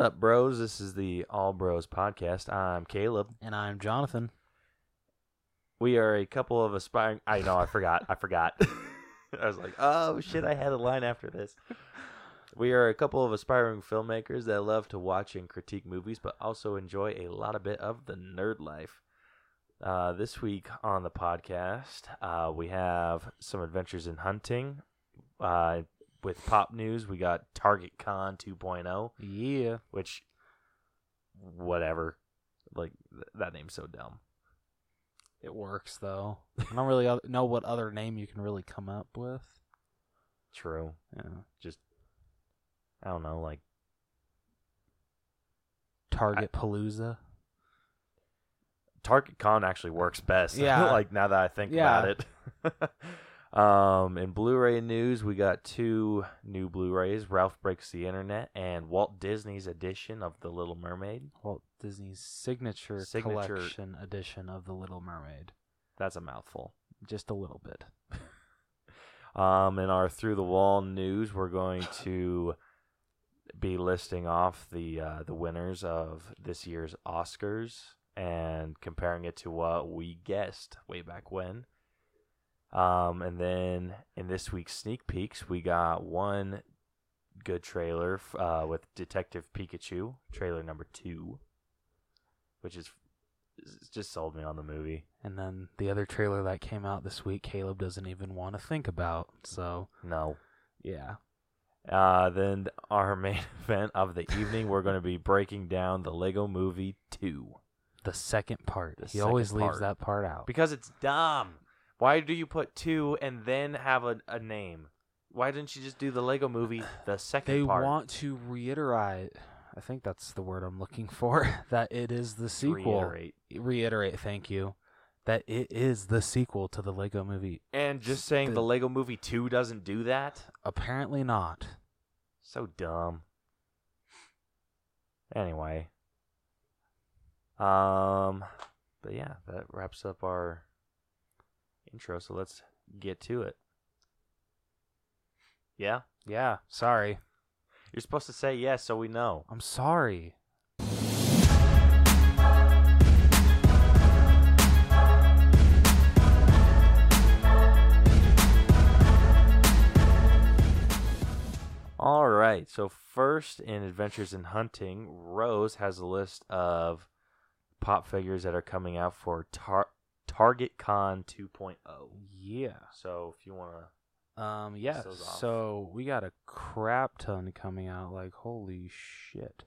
What up, bros? This is the All Bros podcast. I'm Caleb. And I'm Jonathan. We are a couple of aspiring. I know, I forgot. I forgot. I was like, oh shit, I had a line after this. We are a couple of aspiring filmmakers that love to watch and critique movies, but also enjoy a lot of bit of the nerd life. Uh, this week on the podcast, uh, we have some adventures in hunting. Uh, with pop news, we got Target Con 2.0, Yeah. which, whatever. Like, th- that name's so dumb. It works though. I don't really know what other name you can really come up with. True. Yeah. Just, I don't know, like, Target Palooza. Target Con actually works best. Yeah. like now that I think Yeah. about it. um, in Blu-ray news, we got two new Blu-rays: Ralph Breaks the Internet and Walt Disney's edition of The Little Mermaid. Walt Disney's signature, Signature- collection edition of The Little Mermaid. That's a mouthful. Just a little bit. Um, in our Through the Wall news, we're going to be listing off the uh, the winners of this year's Oscars and comparing it to what we guessed way back when. Um, and then in this week's sneak peeks, we got one good trailer uh, with Detective Pikachu, trailer number two, which is just sold me on the movie. And then the other trailer that came out this week, Caleb doesn't even want to think about. So No, yeah. Uh, then our main event of the evening, we're going to be breaking down the Lego Movie 2 The second part. The he always second leaves that part out. because it's dumb. Why do you put two and then have a, a name? Why didn't you just do the Lego Movie the second they part? want to reiterate i think that's the word i'm looking for that it is the sequel Reiterate. reiterate thank you that it is the sequel to the lego movie And just saying The- the Lego Movie 2 doesn't do that? apparently not So dumb. Anyway. Um but yeah, that wraps up our intro, so let's get to it. Yeah? yeah sorry You're supposed to say yes so we know. i'm sorry All right. So first in Adventures in Hunting, Rose has a list of pop figures that are coming out for Tar- Target Con 2.0. yeah So if you want to um yeah so we got a crap ton coming out like holy shit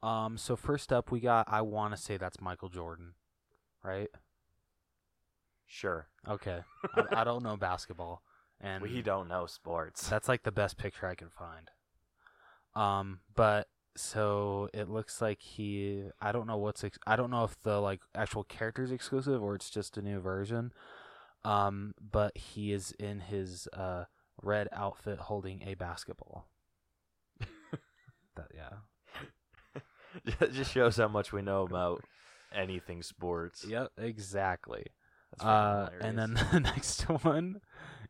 um so first up we got i want to say that's michael jordan right sure. okay I, I don't know basketball and we don't know sports. That's like the best picture I can find. Um, but so it looks like he. I don't know what's. Ex- I don't know if the like actual character is exclusive or it's just a new version. Um, but he is in his uh red outfit holding a basketball. that yeah. it just shows how much we know about anything sports. Yep. Exactly. Uh, and then the next one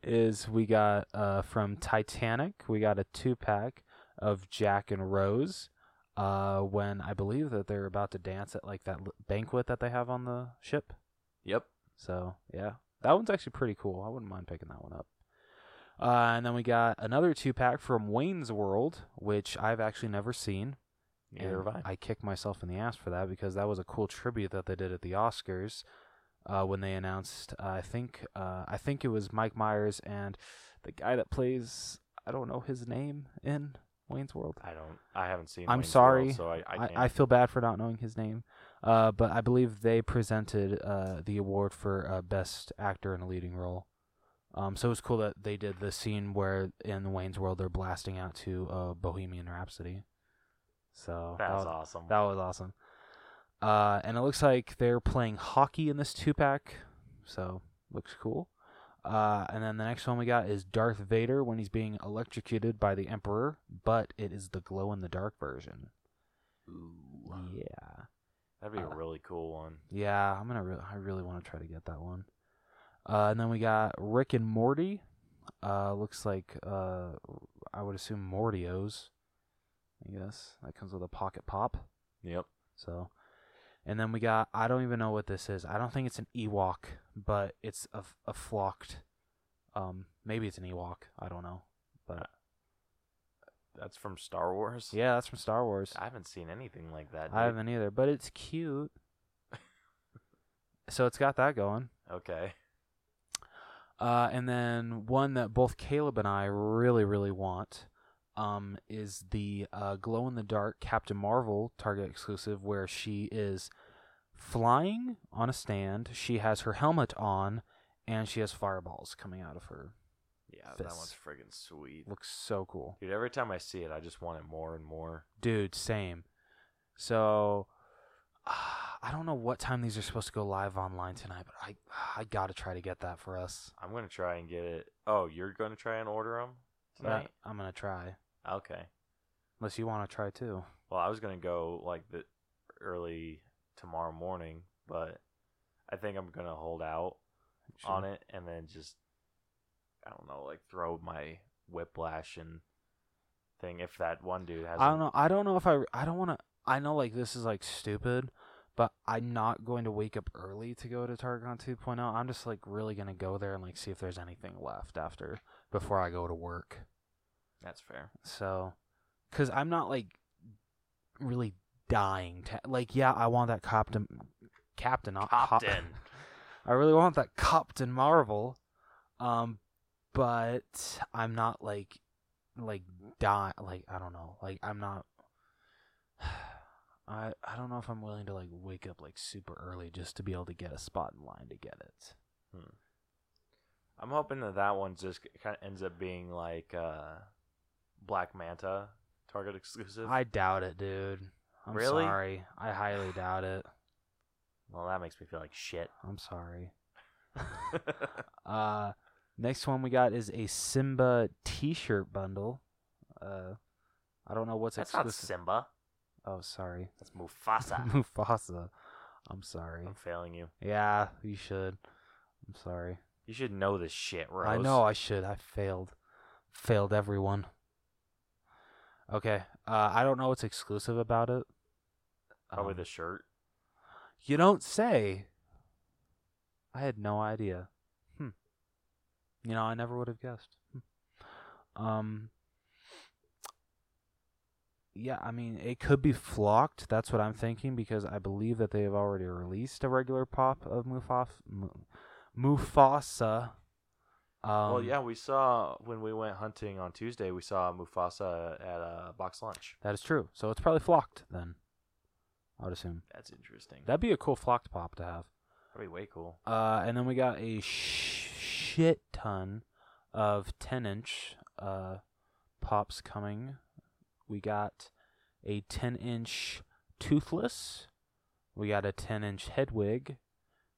is we got uh, from Titanic. We got a two pack of Jack and Rose. Uh, when I believe that they're about to dance at like that l- banquet that they have on the ship. Yep. So yeah, that one's actually pretty cool. I wouldn't mind picking that one up. Uh, and then we got another two pack from Wayne's World, which I've actually never seen. Neither have I. I kicked myself in the ass for that because that was a cool tribute that they did at the Oscars uh, when they announced. Uh, I think uh, I think it was Mike Myers and the guy that plays. I don't know his name in Wayne's World. I don't. I haven't seen. I'm Wayne's sorry. World, so I I, I. I feel bad for not knowing his name. Uh, but I believe they presented uh, the award for uh, best actor in a leading role. Um, so it was cool that they did the scene where in Wayne's World they're blasting out to uh, Bohemian Rhapsody. So that That's was- awesome. that was awesome. Uh, and it looks like they're playing hockey in this two pack, so looks cool. Uh, and then the next one we got is Darth Vader when he's being electrocuted by the Emperor, but it is the glow in the dark version. Ooh. Yeah, That'd be a Uh, really cool one. yeah, I'm gonna. Re- I really want to try to get that one. Uh, and then we got Rick and Morty. Uh, looks like uh, I would assume Mortios. I guess that comes with a pocket pop. Yep. So, and then we got I don't even know what this is. I don't think it's an Ewok, but it's a a flocked. Um, maybe it's an Ewok. I don't know, but That's from Star Wars. yeah, that's from Star Wars. I haven't seen anything like that. I dude. haven't either, but it's cute. so it's got that going. Okay. Uh, and then one that both Caleb and I really, really want um, is the uh, glow in the dark Captain Marvel Target exclusive, where she is flying on a stand. She has her helmet on, and she has fireballs coming out of her. Yeah, that one's friggin' sweet. Looks so cool, Dude, every time I see it, I just want it more and more. dude. Same. So. I don't know what time these are supposed to go live online tonight, but I I gotta try to get that for us. I'm gonna try and get it. Oh, you're gonna try and order them tonight? I'm gonna try, Okay. unless you want to try too. Well, I was gonna go like the early tomorrow morning, but I think I'm gonna hold out on it and then just I don't know, like throw my whiplash and thing if that one dude has. I don't know. I don't know if I. I don't want to. I know like this is like stupid, but I'm not going to wake up early to go to TargetCon 2.0. I'm just like really gonna go there and like see if there's anything left after before I go to work. That's fair. So, because I'm not like really dying to like. Yeah, I want that Captain. Captain. not Captain. I really want that Captain Marvel. Um, but I'm not like like die like I don't know. Like I'm not I I don't know if I'm willing to like wake up like super early just to be able to get a spot in line to get it. I'm hoping that that one just kind of ends up being like uh, Black Manta Target exclusive. I doubt it, dude. I'm Really? sorry. I highly doubt it. well, that makes me feel like shit. I'm sorry. Uh next one we got is a Simba t-shirt bundle. Uh I don't know what's exclusive. That's not exclusive. Simba. oh, sorry. That's Mufasa. Mufasa. I'm sorry. I'm failing you. Yeah, you should. I'm sorry. You should know this shit, Rose. I know I should. I failed. Failed everyone. Okay. Uh, I don't know what's exclusive about it. Probably Um, the shirt. You don't say. I had no idea. Hmm. You know, I never would have guessed. Hmm. Um. Yeah, I mean, it could be flocked. That's what I'm thinking because I believe that they have already released a regular pop of Mufasa. Um, well, yeah, we saw when we went hunting on Tuesday. We saw Mufasa at a box lunch. that is true. So it's probably flocked then. I would assume That's interesting. that'd be a cool flocked pop to have. That'd be way cool. Uh, and then we got a sh- shit ton of 10 inch uh, pops coming. We got a 10 inch toothless. We got a 10 inch Hedwig,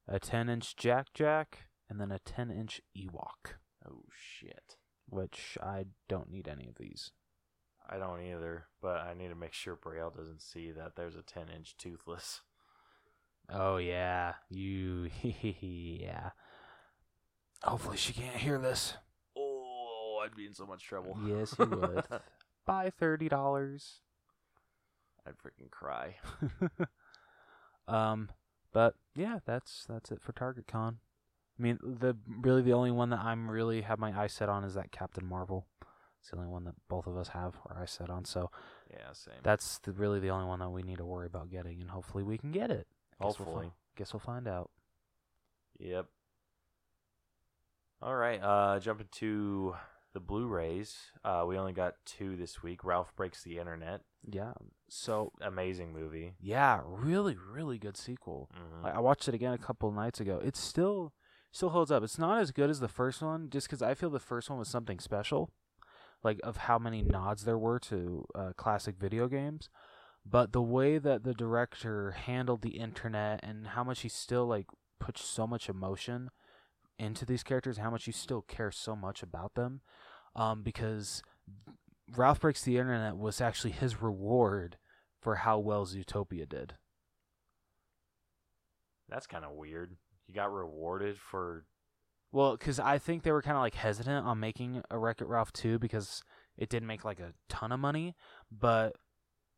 a 10 inch Jack Jack, and then a 10 inch Ewok, Oh shit. which I don't need any of these. I don't either, but I need to make sure Braille doesn't see that there's a 10 inch toothless. Oh, yeah. You, yeah. Hopefully she can't hear this. Oh, I'd be in so much trouble. Yes, you would. Buy $30. I'd freaking cry. um, but yeah, that's that's it for Target Con. I mean, the really the only one that I'm really have my eyes set on is that Captain Marvel. It's the only one that both of us have our eyes set on. So Yeah, same. that's the, really the only one that we need to worry about getting, and hopefully we can get it. Guess we'll Hopefully. fi- guess we'll find out. Yep. All right, uh, jumping to the Blu-rays. Uh, we only got two this week. Ralph Breaks the Internet. Yeah. So Amazing movie. yeah, really, really good sequel. Mhm. I, I watched it again a couple nights ago. It's still still holds up. It's not as good as the first one, just because I feel the first one was something special, like of how many nods there were to uh, classic video games. But the way that the director handled the internet and how much he still like puts so much emotion into these characters, how much you still care so much about them, um, because Ralph Breaks the Internet was actually his reward for how well Zootopia did. That's kind of weird. He got rewarded for. Well, because I think they were kind of like hesitant on making a Wreck It Ralph 2 because it didn't make like a ton of money. But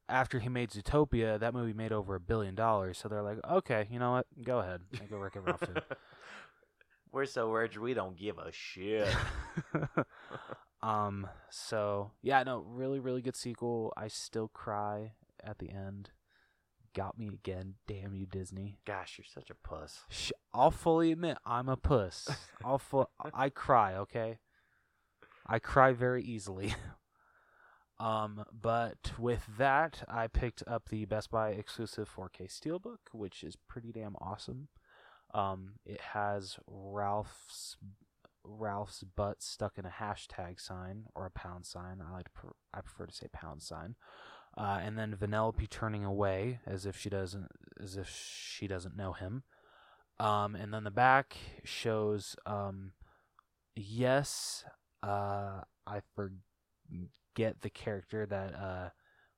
after he made Zootopia, that movie made over a billion dollars. So they're like, okay, you know what? Go ahead, make a Wreck It Ralph 2. We're so rich we don't give a shit. um. So yeah, no, really, really good sequel. I still cry at the end. Got me again. Damn you, Disney. Gosh, you're such a puss. Sh- I'll fully admit I'm a puss. I'll fu- I cry. Okay. I cry very easily. um, but with that, I picked up the Best Buy exclusive 4K Steelbook, which is pretty damn awesome. Um, it has Ralph's Ralph's butt stuck in a hashtag sign or a pound sign. I like to pre- I prefer to say pound sign. Uh, and then Vanellope turning away as if she doesn't as if she doesn't know him. Um, and then the back shows um, yes, uh, I forget the character that uh,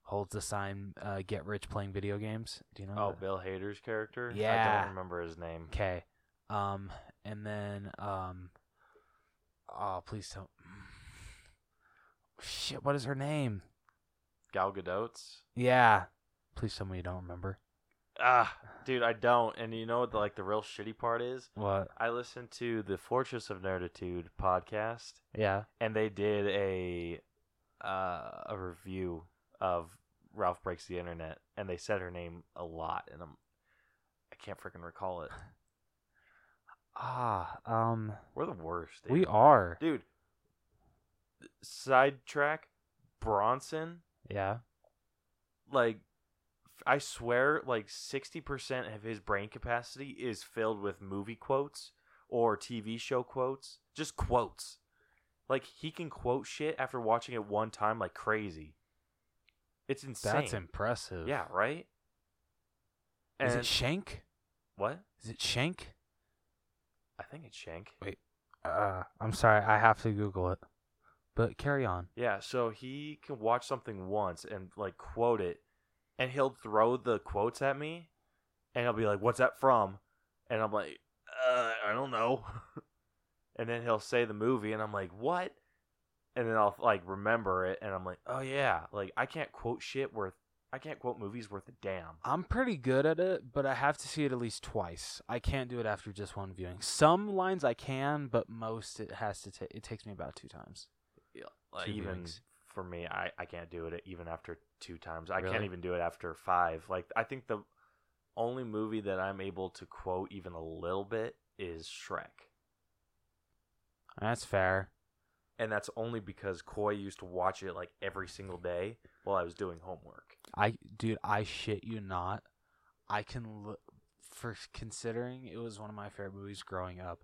holds the sign uh, "Get Rich Playing Video Games." Do you know? Oh, that? Bill Hader's character? Yeah, I don't remember his name. Okay. Um, and then um, oh please don't. Shit, what is her name? Gal Gadot's? Yeah, please tell me you don't remember. Ah, dude, I don't. And you know what the, like the real shitty part is? What? I listened to the Fortress of Nerditude podcast Yeah. and they did a uh, a review of Ralph Breaks the Internet and they said her name a lot and I'm I can't freaking recall it. Ah, um, We're the worst. Dude. we are. Dude, sidetrack Bronson Yeah. like I swear like 60% of his brain capacity is filled with movie quotes or TV show quotes, just quotes. Like he can quote shit after watching it one time like crazy. It's insane. That's impressive. Yeah, right? Is it Shank? what? Is it Shank? I think it's Shank. Wait. Uh, I'm sorry, I have to Google it. But carry on. Yeah, so he can watch something once and like quote it, and he'll throw the quotes at me, and he'll be like, "What's that from?" And I'm like, uh, "I don't know." and then he'll say the movie, and I'm like, "What?" And then I'll like remember it, and I'm like, "Oh yeah!" Like I can't quote shit worth, I can't quote movies worth a damn. I'm pretty good at it, but I have to see it at least twice. I can't do it after just one viewing. Some lines I can, but most it has to take. It takes me about two times. Two even viewings. for me, I I can't do it even after two times. I can't even do it after five. Like I think the only movie that I'm able to quote even a little bit is Shrek. That's fair. And that's only because Coy used to watch it like every single day while I was doing homework. I, dude, I shit you not. I can, l- for considering it was one of my favorite movies growing up.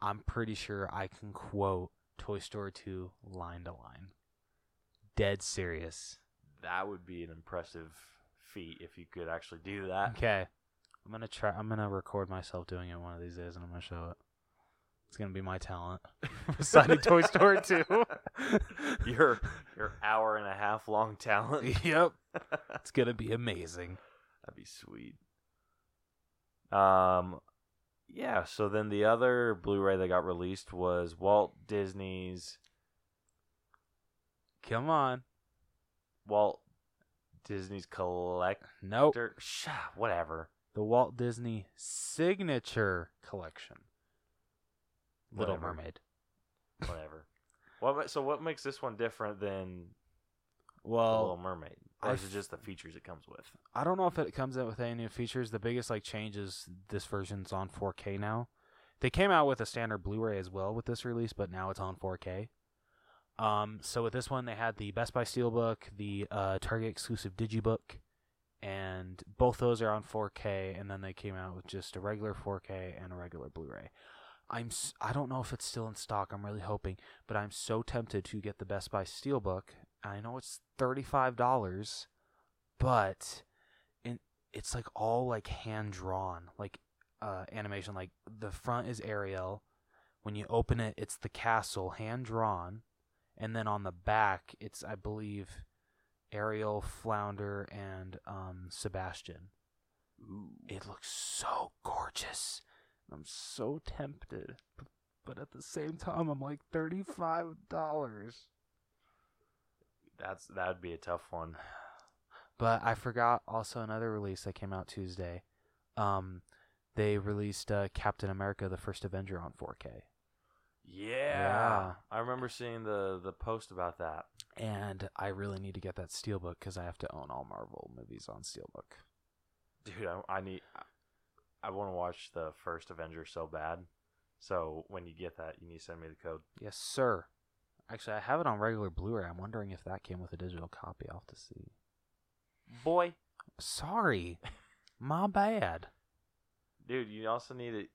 I'm pretty sure I can quote Toy Story 2 line to line. Dead serious. That would be an impressive feat if you could actually do that. Okay. I'm gonna try. I'm gonna record myself doing it one of these days, and I'm gonna show it. It's gonna be my talent. Reciting Toy Story 2. your your hour and a half long talent. yep. It's gonna be amazing. That'd be sweet. Um, yeah. So then the other Blu-ray that got released was Walt Disney's Come on. Walt Disney's collect. Nope. Shh, whatever. The Walt Disney Signature Collection. Little Whatever. Mermaid. Whatever. what? So what makes this one different than the Well, Little Mermaid? Or is it just the features it comes with? I don't know if it comes out with any new features. The biggest like change is this version's on 4K now. They came out with a standard Blu-ray as well with this release, but now it's on 4K. Um, so with this one, they had the Best Buy Steelbook, the uh, Target exclusive Digibook, and both those are on 4K. And then they came out with just a regular 4K and a regular Blu-ray. I'm s- I don't know if it's still in stock. I'm really hoping, but I'm so tempted to get the Best Buy Steelbook. I know it's $35, but it's like all like hand drawn, like uh, animation. Like the front is Ariel. When you open it, it's the castle, hand drawn. And then on the back, it's, I believe, Ariel, Flounder, and um, Sebastian. Ooh. It looks so gorgeous. I'm so tempted. But at the same time, I'm like $35 that's that would be a tough one. But I forgot also another release that came out Tuesday. Um, they released uh, Captain America: The First Avenger on 4K. Yeah. yeah. I remember seeing the the post about that. And I really need to get that Steelbook because I have to own all Marvel movies on Steelbook. Dude, I, I need. I, I want to watch the first Avenger so bad. So when you get that, you need to send me the code. Yes, sir. Actually, I have it on regular Blu-ray. I'm wondering if that came with a digital copy. I'll have to see. Boy, Sorry, my bad. dude, you also need it.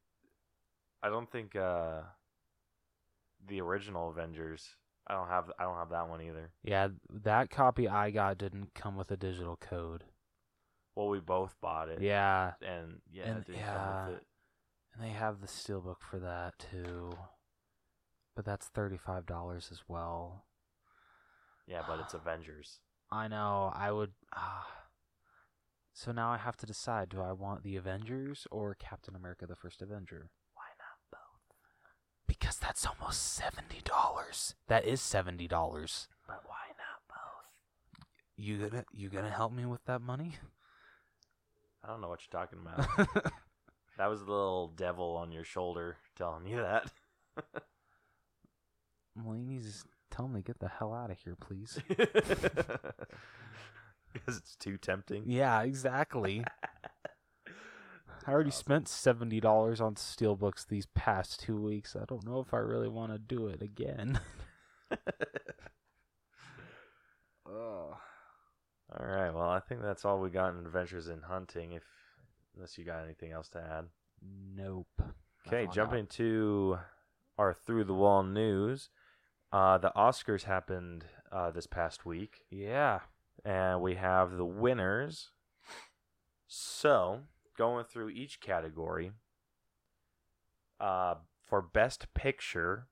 I don't think uh the original Avengers. I don't have I don't have that one either. Yeah, that copy I got didn't come with a digital code. Well, we both bought it. Yeah, And yeah, And- it didn't yeah. come with it. and they have the steelbook for that too. But that's thirty-five dollars as well. Yeah, but it's Avengers. I know. I would. ah. so now I have to decide: do I want the Avengers or Captain America: The First Avenger? Why not both? Because that's almost seventy dollars. That is seventy dollars. But why not both? You gonna you gonna help me with that money? I don't know what you're talking about. that was the little devil on your shoulder telling you that. well, you need to just tell me to get the hell out of here, please. Because it's too tempting. yeah, exactly. I already spent seventy dollars on steelbooks these past two weeks. I don't know if I really want to do it again. oh. All right. Well, I think that's all we got in Adventures in Hunting. If unless you got anything else to add. Nope. Okay, jumping to our through the wall news. Uh, the Oscars happened uh, this past week. Yeah. and we have the winners. So, going through each category, uh, for Best Picture,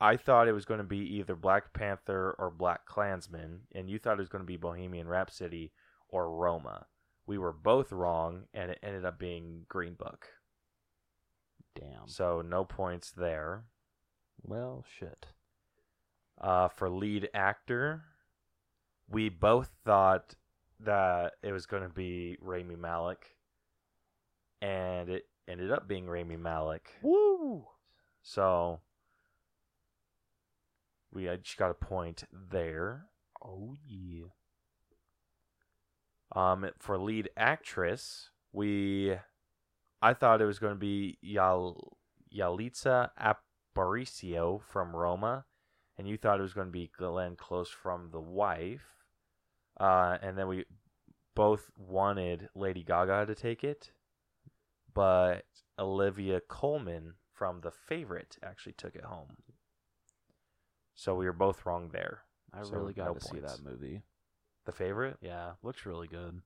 I thought it was going to be either Black Panther or Black Klansman, and you thought it was going to be Bohemian Rhapsody or Roma. We were both wrong, and it ended up being Green Book. Damn. So no points there. Well, shit. Uh, for lead actor, we both thought that it was going to be Rami Malek, and it ended up being Rami Malek. Woo! So we each got a point there. Oh yeah. Um, for lead actress, we, I thought it was going to be Yal, Yalitza Aparicio from Roma, and you thought it was going to be Glenn Close from The Wife. Uh, and then we both wanted Lady Gaga to take it, but Olivia Colman from The Favorite actually took it home. So we were both wrong there. I So, really got no to see that movie. The Favorite? Yeah, looks really good.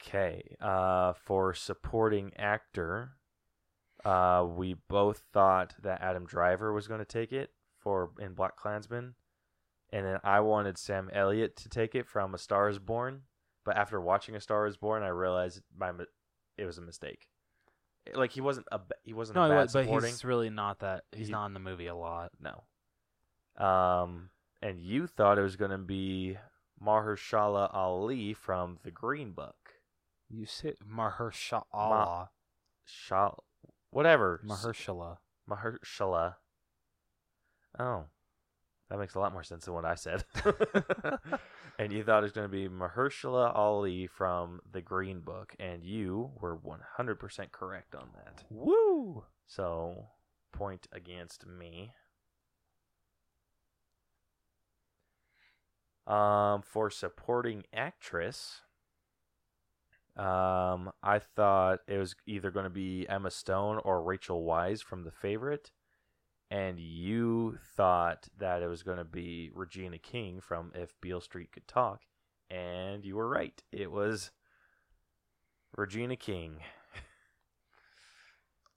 Okay. Uh, for supporting actor, uh, we both thought that Adam Driver was going to take it for in Black Klansman, and then I wanted Sam Elliott to take it from A Star Is Born. But after watching A Star Is Born, I realized my it was a mistake. Like he wasn't a he wasn't No, a bad was, but supporting. he's really not that. He's He- not in the movie a lot. No. Um, and you thought it was going to be Mahershala Ali from The Green Book. You said Mahershala. Shal, whatever. Mahershala. Mahershala. Oh, that makes a lot more sense than what I said. and you thought it was going to be Mahershala Ali from The Green Book, and you were 100% correct on that. Woo! So, point against me. Um, for supporting actress, um, I thought it was either going to be Emma Stone or Rachel Weisz from The Favorite, and you thought that it was going to be Regina King from If Beale Street Could Talk, and you were right. It was Regina King.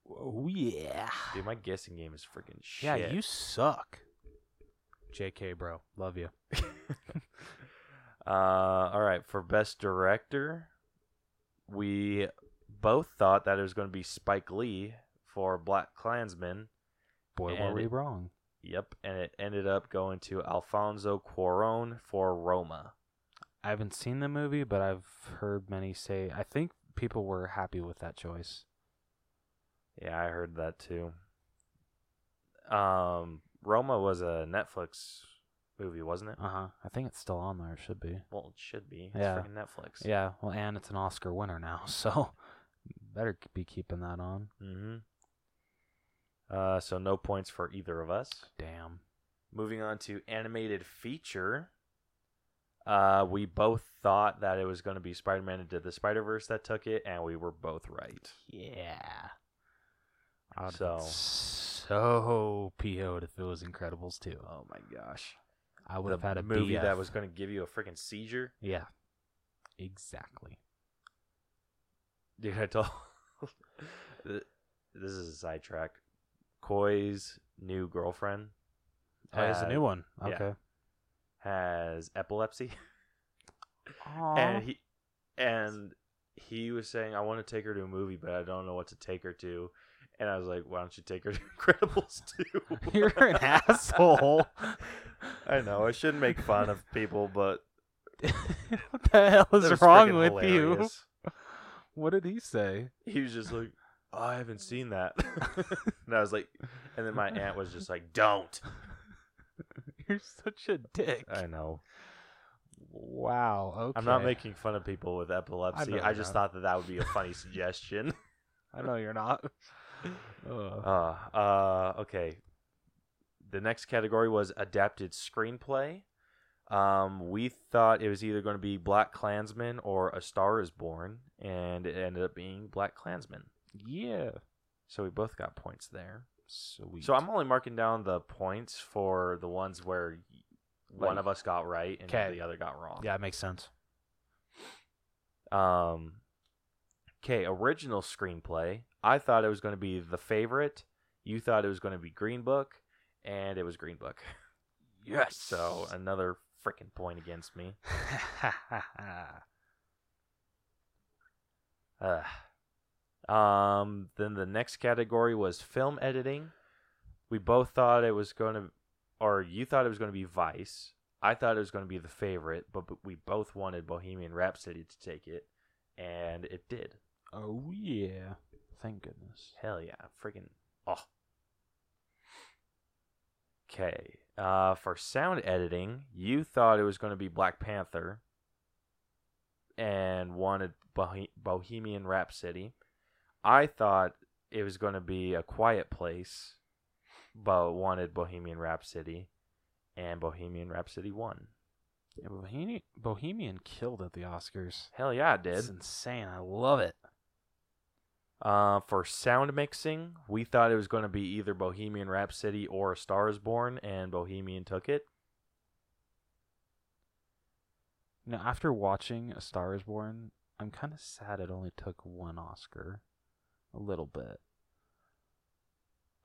Oh yeah. Dude, my guessing game is freaking shit. Yeah, you suck. JK, bro. Love you. uh, all right, for best director, we both thought that it was going to be Spike Lee for Black Klansman, Boy, were we it- wrong. Yep, and it ended up going to Alfonso Cuarón for Roma. I haven't seen the movie, but I've heard many say. I think people were happy with that choice. Yeah, I heard that too. Um, Roma was a Netflix movie, wasn't it? Uh huh. I think it's still on there. It should be. Well, it should be. It's Yeah. freaking Netflix. Yeah. Well, and it's an Oscar winner now, so better be keeping that on. Mm-hmm. Uh, so no points for either of us. Damn. Moving on to animated feature. Uh, we both thought that it was going to be Spider-Man into the Spider-Verse that took it, and we were both right. Yeah. I would So- so PO'd if it was Incredibles too. Oh my gosh! I would have had a movie BF. that was going to give you a freaking seizure, Yeah. Exactly. dude. I told. this is a sidetrack. Koi's new girlfriend Oh, it's a new one. yeah. Okay. has epilepsy. Aw. and he and he was saying I want to take her to a movie, but I don't know what to take her to. And I was like, why don't you take her to Incredibles too? You're an asshole. I know I shouldn't make fun of people, but what the hell is wrong freaking with you? What did he say? He was just like, oh, I haven't seen that, and I was like, and then my aunt was just like, don't. You're such a dick. I know. Wow. Okay. I'm not making fun of people with epilepsy. know I, just not. thought that that would be a funny suggestion. I know you're not. Uh, uh, okay. The next category was adapted screenplay. Um, we thought it was either going to be Black Klansman or A Star Is Born, and it ended up being Black Klansman. yeah. So we both got points there. Sweet. So I'm only marking down the points for the ones where y- one of us got right and 'Kay. the other got wrong. Yeah, it makes sense. Um. Okay, original screenplay. I thought it was going to be The Favorite. You thought it was going to be Green Book, and it was Green Book. Yes. So another freaking point against me. Ugh. Um. Then the next category was film editing. We both thought it was going to, or you thought it was going to be Vice. I thought it was going to be The Favorite, but, but we both wanted Bohemian Rhapsody to take it, and it did. Oh yeah. Thank goodness. Hell yeah, freaking oh. Okay, uh, for sound editing, you thought it was going to be Black Panther, and wanted Bohe- Bohemian Rhapsody. I thought it was going to be A Quiet Place, but wanted Bohemian Rhapsody, and Bohemian Rhapsody won. Yeah, Bohemian, Bohemian killed at the Oscars. Hell yeah, it did. It's insane. I love it. Uh, for sound mixing, we thought it was going to be either Bohemian Rhapsody or A Star Is Born, and Bohemian took it. Now, after watching A Star Is Born, I'm kind of sad it only took one Oscar. A little bit.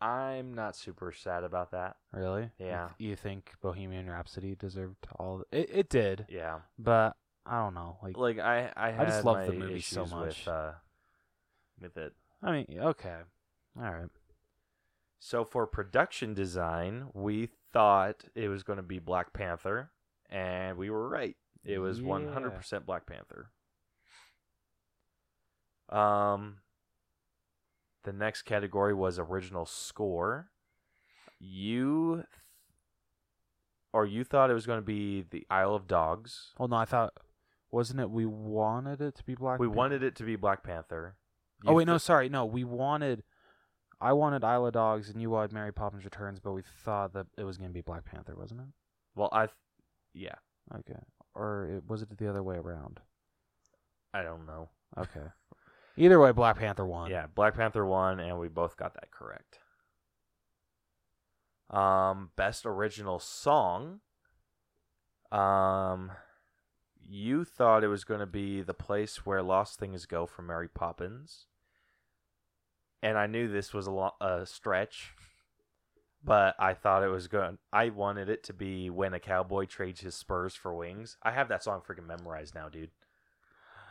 I'm not super sad about that. Really? You Yeah. th- You think Bohemian Rhapsody deserved all? It it did, Yeah, but I don't know. Like, like I, I, had just love the movie so much. with, uh, with it. I mean, okay, all right. So for production design, we thought it was going to be Black Panther, and we were right. It was Yeah. 100% Black Panther. Um, the next category was original score. You, th- or you thought it was going to be the Isle of Dogs. Well, no, I thought wasn't it we wanted it to be Black? We Pan- wanted it to be Black Panther. Oh wait, no, sorry, no. We wanted. I wanted Isle of Dogs, and you wanted Mary Poppins Returns, but we thought that it was gonna be Black Panther, wasn't it? Well, I, th- yeah, Okay, or it, was it the other way around? I don't know. Okay. Either way, Black Panther won. Yeah, Black Panther won, and we both got that correct. Um, best original song. Um, you thought it was going to be "The Place Where Lost Things Go" from Mary Poppins, and I knew this was a lo- a stretch, but I thought it was going. I wanted it to be "When a Cowboy Trades His Spurs for Wings." I have that song freaking memorized now, dude.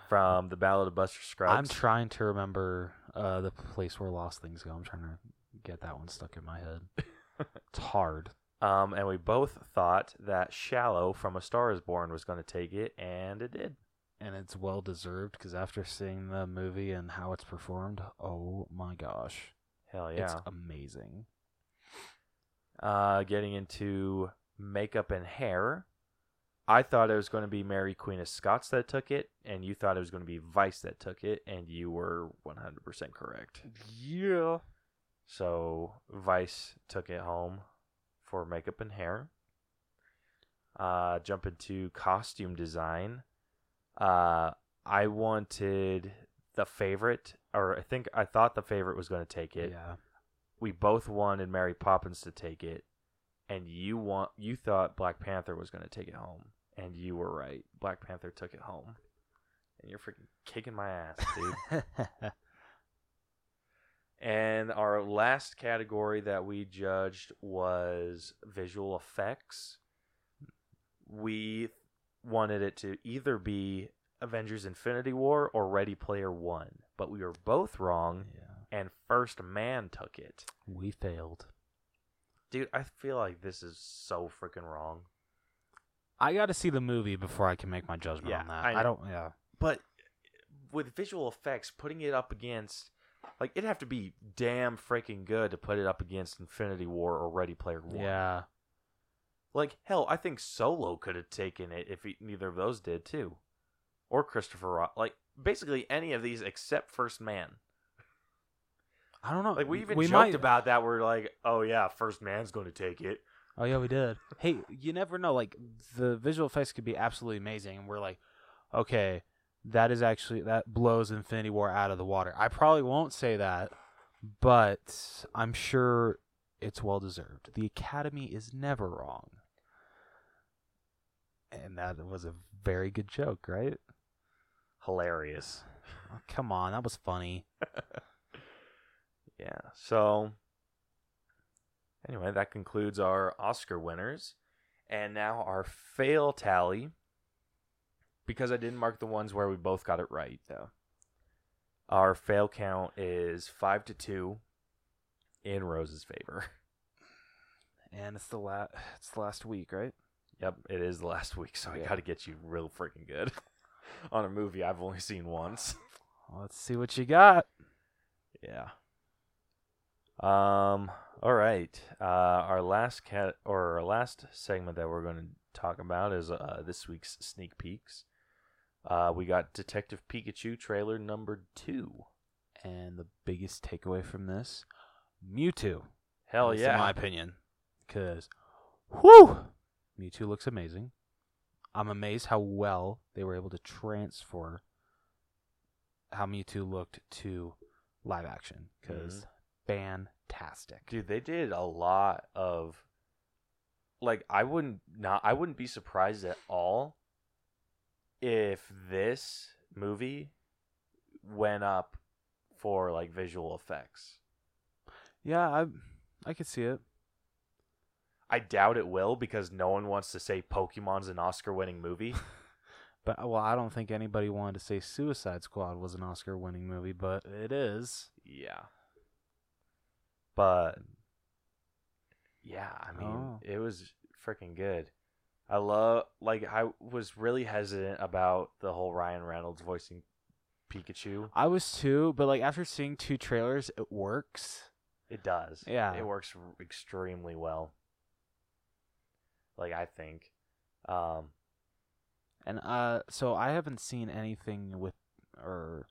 From the Ballad of Buster Scruggs. I'm trying to remember uh, the place where lost things go. I'm trying to get that one stuck in my head. It's hard. Um, and we both thought that Shallow from A Star Is Born was going to take it, and it did. And it's well deserved because after seeing the movie and how it's performed, oh my gosh. Hell yeah! It's amazing. Uh, getting into makeup and hair, I thought it was going to be Mary Queen of Scots that took it, and you thought it was going to be Vice that took it, and you were 100% correct. Yeah. So Vice took it home for makeup and hair. Uh, jump into costume design. Uh, I wanted the favorite, or I think I thought the favorite was going to take it. Yeah. We both wanted Mary Poppins to take it, and you want you thought Black Panther was going to take it home, and you were right. Black Panther took it home, and you're freaking kicking my ass, dude. And our last category that we judged was visual effects. We wanted it to either be Avengers Infinity War or Ready Player One, but we were both wrong, yeah. and First Man took it. We failed. Dude, I feel like this is so freaking wrong. I got to see the movie before I can make my judgment Yeah, on that. I I, don't. Yeah. But with visual effects, putting it up against. Like, it'd have to be damn freaking good to put it up against Infinity War or Ready Player One. Yeah. Like hell, I think Solo could have taken it if he, neither of those did too, or Christopher Robin. Like basically any of these except First Man. I don't know. Like we even we joked might, about that. We're like, oh yeah, First Man's going to take it. Oh yeah, we did. hey, you never know. Like the visual effects could be absolutely amazing, and we're like, okay, that is actually that blows Infinity War out of the water. I probably won't say that, but I'm sure it's well deserved. The Academy is never wrong, and that was a very good joke, right? Hilarious. Oh, come on, that was funny. Yeah. So anyway, that concludes our Oscar winners, and now our fail tally. Because I didn't mark the ones where we both got it right, though. Our fail count is five to two in Rose's favor. And it's the la- it's the last week, right? Yep, it is the last week, so I got to get you real freaking good on a movie I've only seen once. Let's see what you got. Yeah. Um. All right. Uh, our last cat or our last segment that we're going to talk about is uh, this week's sneak peeks. Uh, we got Detective Pikachu trailer number two. And the biggest takeaway from this, Mewtwo. Hell yeah! in my opinion, because, whew, Mewtwo looks amazing. I'm amazed how well they were able to transfer how Mewtwo looked to live action. Because fantastic. Dude, they did a lot of like I wouldn't not I wouldn't be surprised at all if this movie went up for like visual effects. Yeah, I I could see it. I doubt it will because no one wants to say Pokemon's an Oscar-winning movie. But well, I don't think anybody wanted to say Suicide Squad was an Oscar-winning movie, but it is. yeah. But yeah, I mean, Oh. it was freaking good. I love like I was really hesitant about the whole Ryan Reynolds voicing Pikachu. I was too, but like after seeing two trailers, it works. It does. Yeah. It works extremely well. Like I think. Um And uh, so I haven't seen anything with, or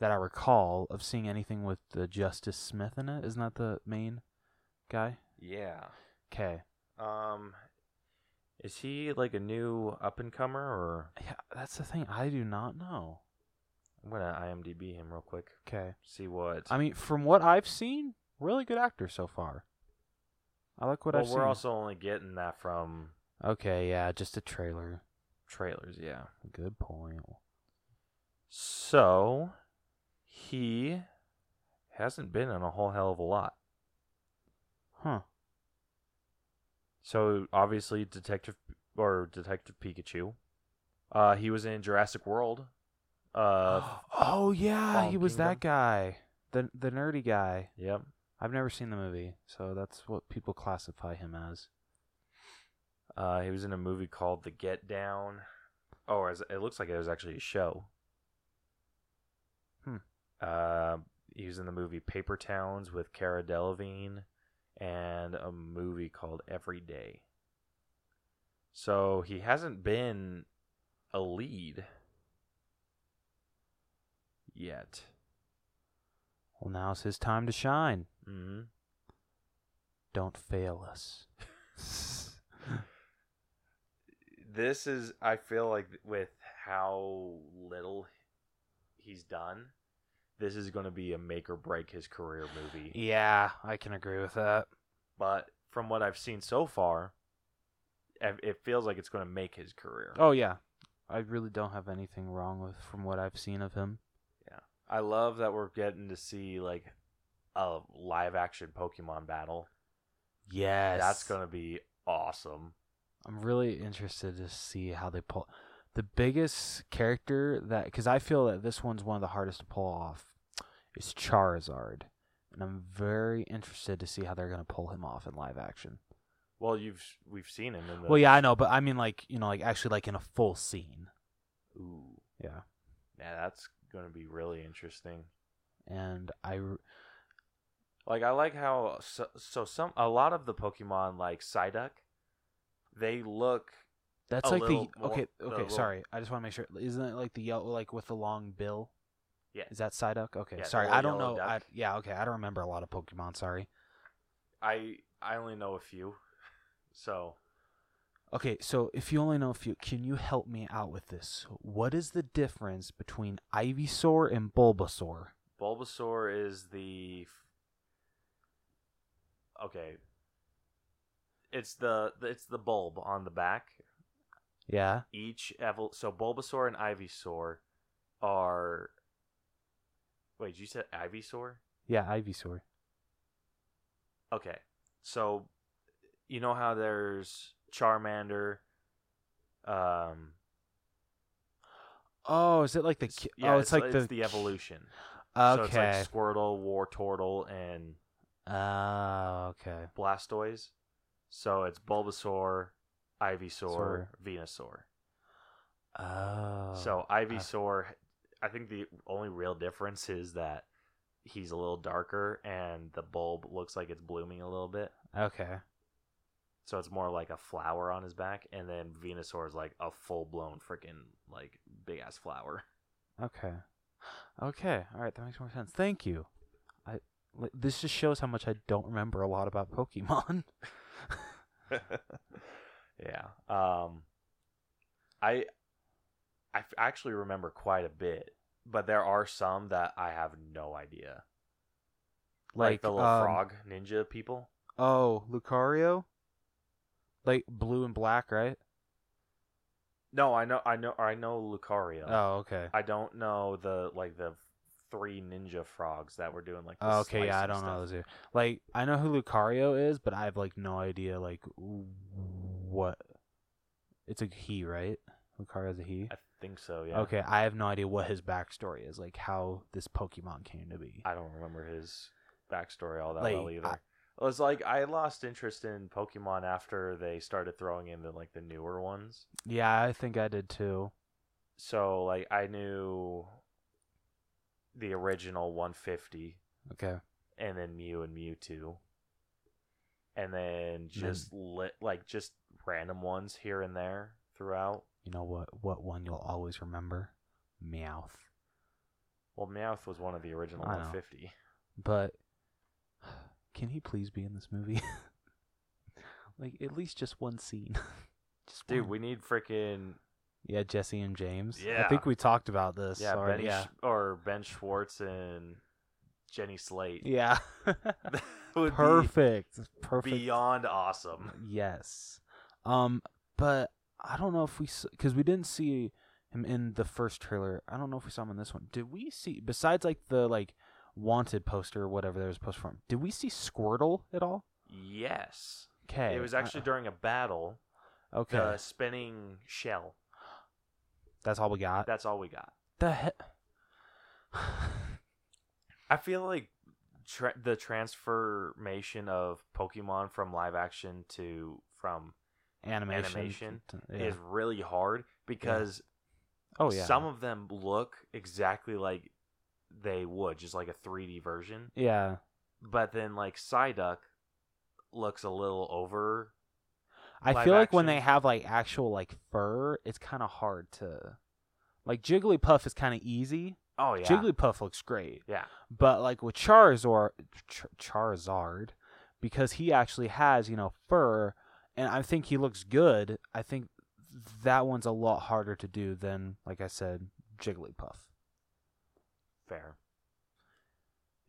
that I recall of seeing anything with the Justice Smith in it. Isn't that the main guy? yeah. Okay. Um is he like a new up and comer or Yeah, that's the thing. I do not know. I'm gonna IMDb him real quick. Okay. See what I mean, from what I've seen, really good actor so far. I like what Well, I've we're seen. also only getting that from Okay, yeah, just a trailer. trailers, yeah. Good point. So he hasn't been in a whole hell of a lot. Huh. So obviously Detective or Detective Pikachu. Uh he was in Jurassic World. Uh oh yeah, Fallen he was Kingdom? that guy, the the nerdy guy. yep. I've never seen the movie, so that's what people classify him as. Uh, he was in a movie called The Get Down. Oh, as- it looks like it was actually a show. Hmm. Uh, he was in the movie Paper Towns with Cara Delevingne, and a movie called Every Day. So he hasn't been a lead yet. Well, now's his time to shine. hmm Don't fail us. This is, I feel like, with how little he's done, this is going to be a make or break his career movie. yeah, I can agree with that. But from what I've seen so far, it feels like it's going to make his career. Oh yeah, I really don't have anything wrong with from what I've seen of him. Yeah, I love that we're getting to see like a live action Pokemon battle. Yes, That's going to be awesome. I'm really interested to see how they pull. The biggest character that, because I feel that this one's one of the hardest to pull off, is Charizard, and I'm very interested to see how they're gonna pull him off in live action. Well, you've we've seen him in the Well, yeah, I know, but I mean, like you know, like actually, like in a full scene. Ooh, Yeah, yeah, that's going to be really interesting. and I. Like I like how so, so some a lot of the Pokemon like Psyduck, they look that's A like the more- okay, okay. little- Sorry, I just want to make sure. Isn't it like the yellow, like with the long bill? Yeah. Is that Psyduck? Okay, Yeah, sorry, I don't know. I, yeah, okay, I don't remember a lot of Pokemon. Sorry. I I only know a few, so Okay, so if you only know a few, can you help me out with this? What is the difference between Ivysaur and Bulbasaur? Bulbasaur is the okay. It's the it's the bulb on the back. Yeah. Each evol so Bulbasaur and Ivysaur are. Wait, you said Ivysaur? Yeah, Ivysaur. Okay, so you know how there's Charmander. Um. Oh, is it like the s- ki- yeah, Oh, it's, like it's the, evolution. Okay. So it's like Squirtle, Wartortle, and Oh, okay. Blastoise. So it's Bulbasaur, Ivysaur, Saur. Venusaur. Oh. so Ivysaur, I think the only real difference is that he's a little darker and the bulb looks like it's blooming a little bit. Okay. So it's more like a flower on his back, and then Venusaur is like a full blown freaking like big ass flower. Okay. Okay. All right, that makes more sense. Thank you. I this just shows how much I don't remember a lot about Pokemon. yeah. Um, I I actually remember quite a bit, but there are some that I have no idea. Like, the little um, frog ninja people. Oh, Lucario? Like blue and black, right? No, I know, I know, I know Lucario. Oh, okay. I don't know the like the three ninja frogs that were doing like. Oh, okay, yeah, I don't know those either. Like, I know who Lucario is, but I have like no idea like what. It's a he, right? Lucario's a he. I think so. Yeah. Okay, I have no idea what his backstory is, like how this Pokemon came to be. I don't remember his backstory all that Like, well either. I- it was like I lost interest in Pokemon after they started throwing in the like the newer ones. yeah, I think I did too. So like I knew the original 150 Okay. and then Mew and Mewtwo. And then just lit like just random ones here and there throughout. You know what? What one you'll always remember? Meowth. Well, Meowth was one of the original I know. 150. But can he please be in this movie? like at least just one scene. just Dude, one. we need freaking Yeah, Jessie and James. Yeah, I think we talked about this. yeah, already. Ben yeah. Sch- or Ben Schwartz and Jenny Slate. yeah. Perfect. be Perfect. beyond awesome. Yes. Um, but I don't know if we because we didn't see him in the first trailer. I don't know if we saw him in this one. Did we see besides like the like wanted poster or whatever there was posted for him? Did we see Squirtle at all? Yes. Okay. It was actually during a battle, okay. the spinning shell. That's all we got. That's all we got. the heck. I feel like tra- the transformation of Pokemon from live action to from Animation, Animation t- yeah. is really hard because oh yeah, some of them look exactly like they would, just like a 3D version. yeah. But then like Psyduck looks a little over. I feel like when they have like actual like fur, it's kind of hard to. Like Jigglypuff is kind of easy. Oh yeah, Jigglypuff looks great, yeah, but like with Charizard, Char- Charizard, because he actually has you know fur, and I think he looks good. I think that one's a lot harder to do than, like I said, Jigglypuff. fair.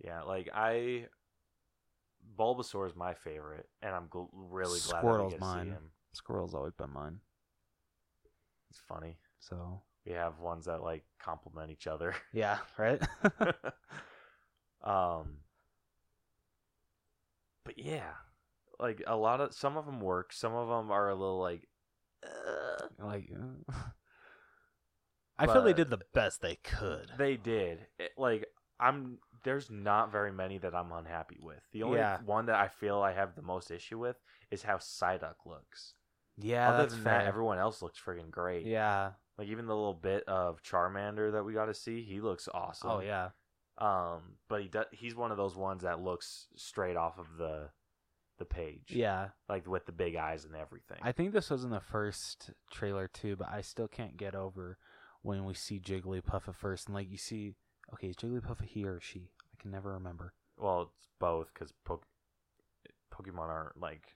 Yeah, like I, Bulbasaur is my favorite, and I'm gl- really glad that get to mine. see him. Squirtle's always been mine. It's funny. So We have ones that like complement each other. yeah, right. um, but yeah, like a lot of some of them work. Some of them are a little like, uh, like, uh, I feel they did the best they could. they did. It, like I'm there's not very many that I'm unhappy with. The only Yeah. one that I feel I have the most issue with is how Psyduck looks. Yeah, Other than fair. that, everyone else looks friggin' great. Yeah. Like even the little bit of Charmander that we got to see, he looks awesome. Oh yeah. Um, but he does. He's one of those ones that looks straight off of the the page. Yeah. like with the big eyes and everything. I think this was in the first trailer too, but I still can't get over when we see Jigglypuff at first and like you see okay, is Jigglypuff a he or she? I can never remember. well, it's both because po- Pokemon aren't like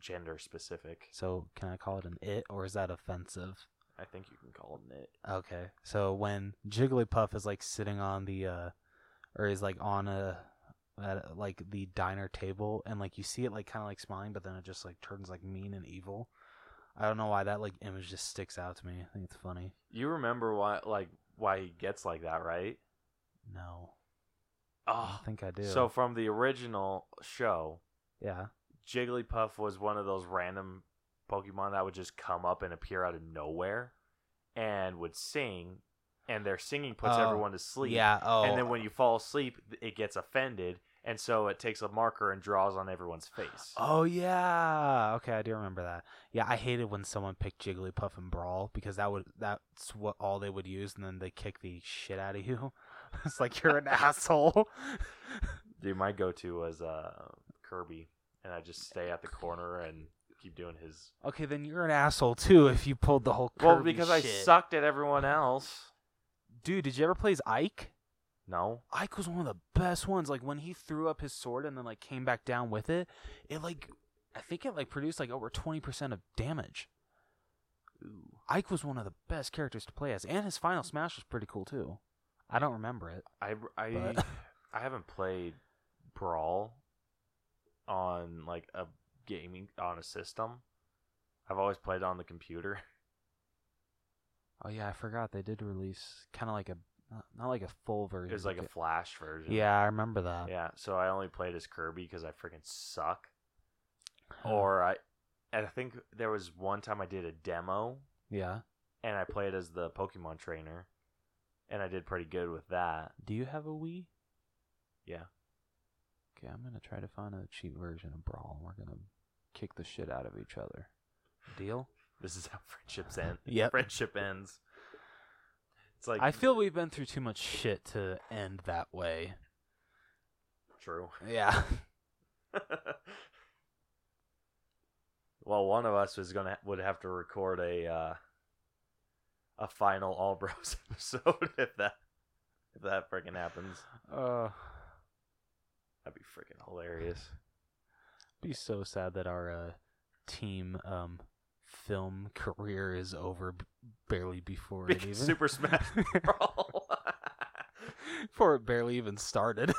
gender specific. So can I call it an it or is that offensive? I think you can call it an it. Okay. So when Jigglypuff is like sitting on the uh or is like on a at uh, like the diner table and like you see it like kind of like smiling but then it just like turns like mean and evil. I don't know why that like image just sticks out to me. I think it's funny. You remember why like why he gets like that, right? No. Oh, don't think I do. so from the original show, yeah. Jigglypuff was one of those random Pokemon that would just come up and appear out of nowhere and would sing, and their singing puts Oh, everyone to sleep. Yeah, oh. And then when you fall asleep, it gets offended, and so it takes a marker and draws on everyone's face. Oh yeah. Okay, I do remember that. Yeah, I hated when someone picked Jigglypuff and Brawl because that would that's what all they would use and then they kick the shit out of you. it's like you're an asshole. Dude, my go-to was uh, Kirby, and I just stay at the corner and keep doing his. Okay, then you're an asshole too if you pulled the whole Well, Kirby because I sucked at everyone else. Dude, did you ever play as Ike? No, Ike was one of the best ones. Like when he threw up his sword and then like came back down with it, it like I think it like produced like over twenty percent of damage. Ooh. Ike was one of the best characters to play as, and his final smash was pretty cool too. I don't remember it. I I I haven't played Brawl on like a gaming on a system. I've always played on the computer. Oh yeah, I forgot they did release kind of like a not, not like a full version. It was like a Flash version. yeah, I remember that. Yeah, so I only played as Kirby because I freaking suck. Or I, and I think there was one time I did a demo yeah. and I played as the Pokemon trainer, and I did pretty good with that. Do you have a Wii? Yeah. Okay, I'm gonna try to find a cheap version of Brawl, and we're gonna kick the shit out of each other. Deal? This is how friendships end. Yep. Friendship ends. It's like I feel we've been through too much shit to end that way. true. Yeah. well, one of us was gonna would have to record a uh, a final All Bros episode if that if that freaking happens. Uh, That'd be freaking hilarious. be so sad that our uh, team um film career is over b- barely before it even Super Smash before it barely even started.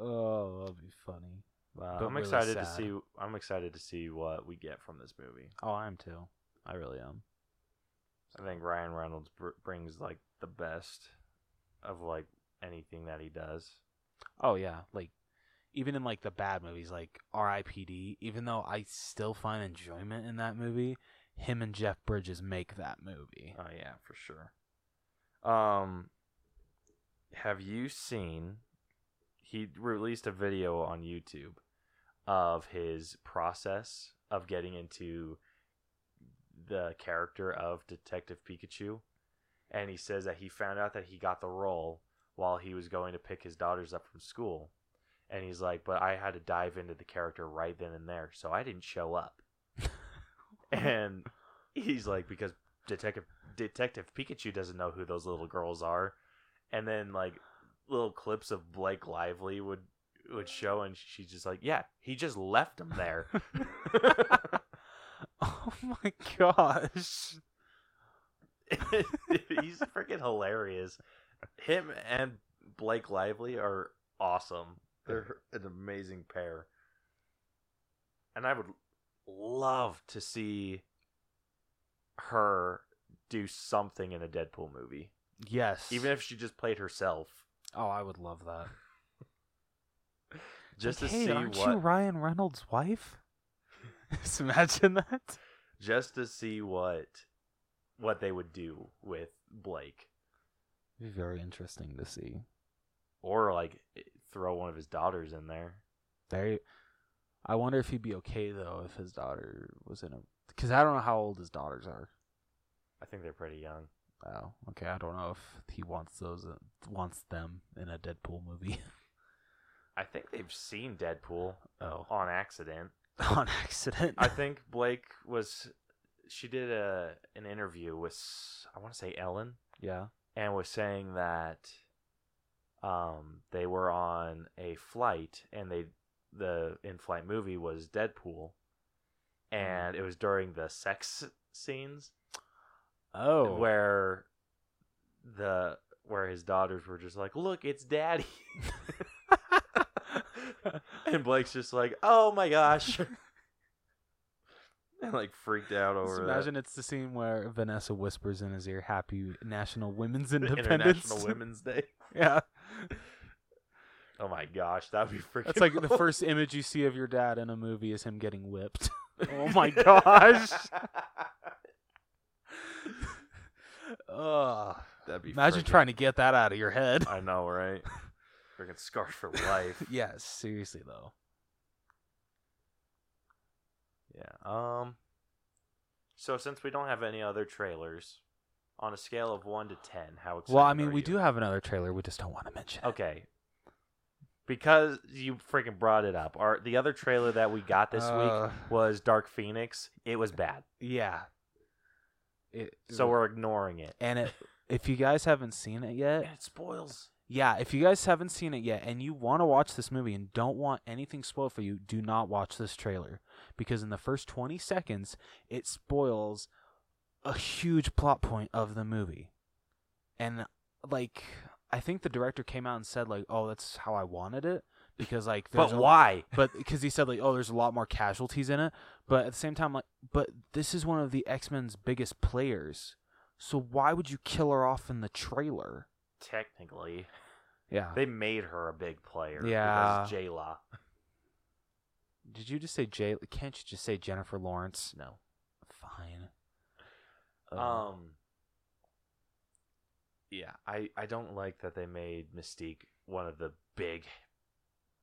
oh, that'll be funny. Wow, But I'm really excited to see. I'm excited to see what we get from this movie. Oh, I am too. I really am. I think Ryan Reynolds br- brings like the best of like anything that he does. Oh yeah, like even in like the bad movies like R.I.P.D. Even though I still find enjoyment in that movie, him and Jeff Bridges make that movie. Oh yeah, for sure. Um, have you seen? He released a video on YouTube of his process of getting into the character of Detective Pikachu, and he says that he found out that he got the role while he was going to pick his daughters up from school, and he's like, "But I had to dive into the character right then and there, so I didn't show up." and he's like, "Because Detective Detective Pikachu doesn't know who those little girls are," and then like little clips of Blake Lively would would show, and she's just like, "Yeah, he just left him there." oh my gosh. He's freaking hilarious. Him and Blake Lively are awesome. They're an amazing pair. And I would love to see her do something in a Deadpool movie. Yes. Even if she just played herself. Oh, I would love that. Just Like, to hey, see aren't what you Ryan Reynolds' wife? Just imagine that. just to see what what they would do with Blake. It'd be very interesting to see. Or like throw one of his daughters in there. Very. I wonder if he'd be okay though if his daughter was in a. Because I don't know how old his daughters are. I think they're pretty young. Oh, okay. I don't know if he wants those uh, wants them in a Deadpool movie. I think they've seen Deadpool oh, on accident. on accident. I think Blake was she did a an interview with I want to say Ellen yeah. and was saying that um they were on a flight and they the in-flight movie was Deadpool. And it was during the sex scenes Oh. where the where his daughters were just like look it's daddy. And Blake's just like oh my gosh. And like freaked out Just over imagine it's the scene where Vanessa whispers in his ear, "Happy National Women's Independence." International Women's Day. Yeah, oh my gosh that'd be freaking that's like the first image you see of your dad in a movie is him getting whipped. oh my gosh! Ugh. that'd be Imagine freaking- trying to get that out of your head. I know right freaking scarred for life yes, seriously though. Yeah. Um. So since we don't have any other trailers, on a scale of one to ten, how excited? Well, I mean, are we you? do have another trailer. We just don't want to mention it. Okay. Because you freaking brought it up. Our the other trailer that we got this Uh. week was Dark Phoenix. It was bad, Yeah. It, so we're ignoring it. and it. If you guys haven't seen it yet, And it spoils. Yeah, if you guys haven't seen it yet and you want to watch this movie and don't want anything spoiled for you, do not watch this trailer because in the first 20 seconds it spoils a huge plot point of the movie. And like I think the director came out and said like, "Oh, that's how I wanted it." Because like But why? but because he said like, "Oh, there's a lot more casualties in it." But at the same time like, but this is one of the X-Men's biggest players. So why would you kill her off in the trailer? Technically, Yeah. they made her a big player. Yeah. Because J-Law. Did you just say Jay? Can't you just say Jennifer Lawrence? No. Fine. Uh, Um. Yeah, I I don't like that they made Mystique one of the big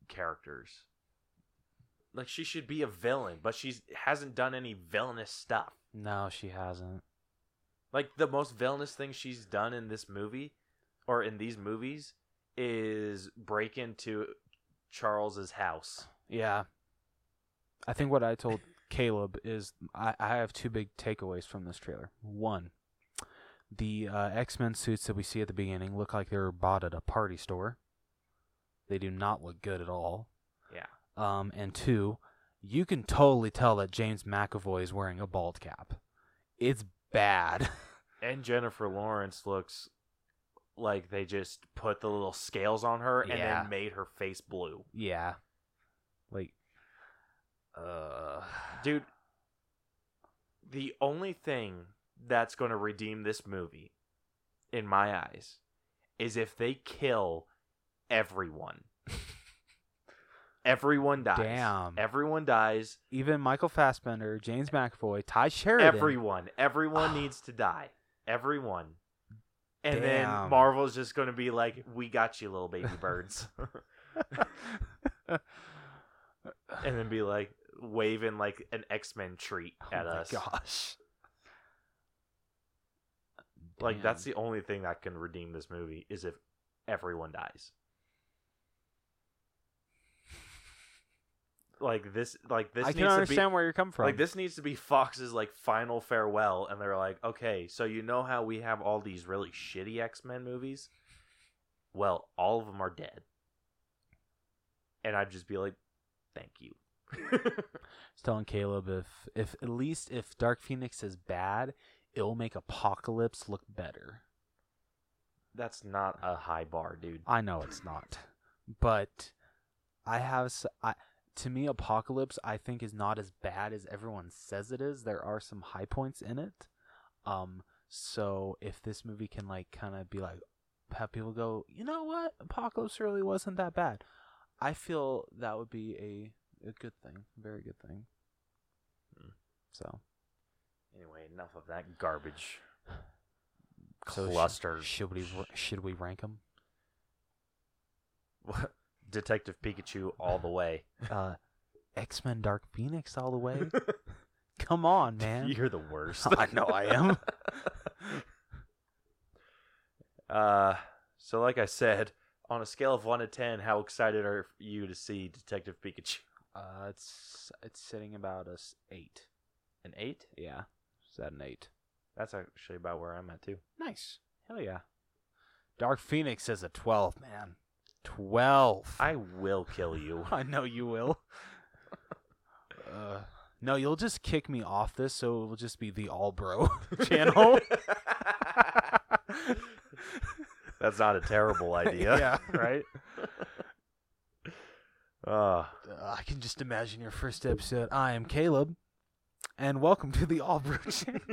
characters. Like she should be a villain, but she hasn't done any villainous stuff. no, she hasn't. Like the most villainous thing she's done in this movie or in these movies is break into Charles's house. Yeah. I think what I told Caleb is I, I have two big takeaways from this trailer. One, the uh, X Men suits that we see at the beginning look like they were bought at a party store. They do not look good at all. Yeah. Um, and two, you can totally tell that James McAvoy is wearing a bald cap. It's bad. And Jennifer Lawrence looks like they just put the little scales on her and Yeah. then made her face blue. yeah. Like, uh, Dude, the only thing that's going to redeem this movie, in my eyes, is if they kill everyone. everyone dies. Damn. Everyone dies. even Michael Fassbender, James McAvoy, Tye Sheridan. Everyone. Everyone needs to die. Everyone. and Damn. then Marvel's just going to be like, "We got you, little baby birds," and then be like waving like an X Men treat oh at oh my us. gosh. Like that's the only thing that can redeem this movie is if everyone dies. Like this, like this I can understand where you're coming from. like this needs to be Fox's like final farewell, and they're like, okay, so you know how we have all these really shitty X Men movies? Well, all of them are dead, and I'd just be like, thank you. I was telling Caleb if if at least if Dark Phoenix is bad, it'll make Apocalypse look better. That's not a high bar, dude. I know it's not, but I have I to me Apocalypse I think is not as bad as everyone says it is. There are some high points in it. Um so if this movie can like kind of be like have people go, "You know what? Apocalypse really wasn't that bad." I feel that would be a a good thing, very good thing. Hmm. So, Anyway, enough of that garbage. so sh- Cluster. should we should we rank them? Detective Pikachu all the way. Uh X Men Dark Phoenix all the way. Come on, man. You're the worst. I know I am. uh, so like I said, on a scale of one to ten, how excited are you to see Detective Pikachu? Uh, it's it's sitting about us eight. An eight? Yeah, is that an eight? That's actually about where I'm at too. Nice. Hell yeah. Dark Phoenix is a twelve, man. Twelve. I will kill you. I know you will. uh, no, you'll just kick me off this, so it will just be the All Bro channel. That's not a terrible idea. yeah, right. Uh, I can just imagine your first episode. I am Caleb, and welcome to the All channel.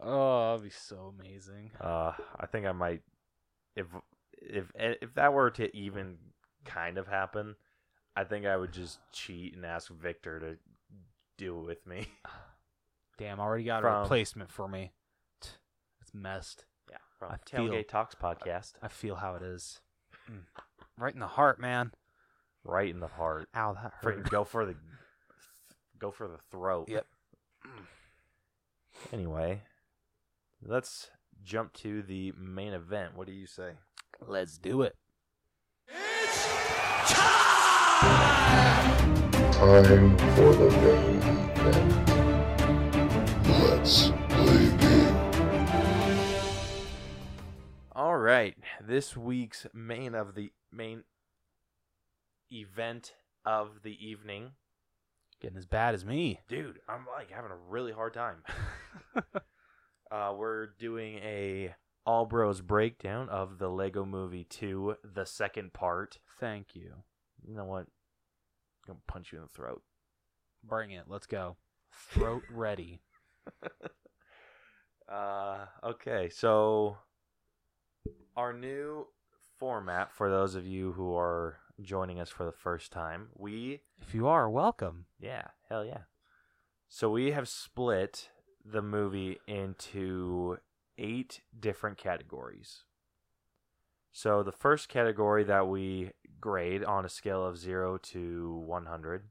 Oh, that'd be so amazing. uh, I think I might, if if if that were to even kind of happen, I think I would just cheat and ask Victor to do it with me. Damn, I already got a replacement for me. It's messed. Yeah, from I feel- Tailgate Talks podcast, I feel how it is. Mm. Right in the heart, man. right in the heart. Ow, that Freaking hurt. go for the go for the throat. Yep. Anyway, let's jump to the main event. What do you say? Let's do it. It's Time for the main event. Let's play game. All right, this week's main of the main event of the evening, Getting as bad as me. dude. I'm like having a really hard time. uh, we're doing a All Bros breakdown of the Lego Movie 2, the second part. Thank you. You know what? I'm gonna punch you in the throat. Bring it. Let's go. Throat ready. Uh, okay, so our new format for those of you who are joining us for the first time, we If you are, welcome. yeah, hell yeah. So we have split the movie into eight different categories. So the first category that we grade on a scale of 0 to 100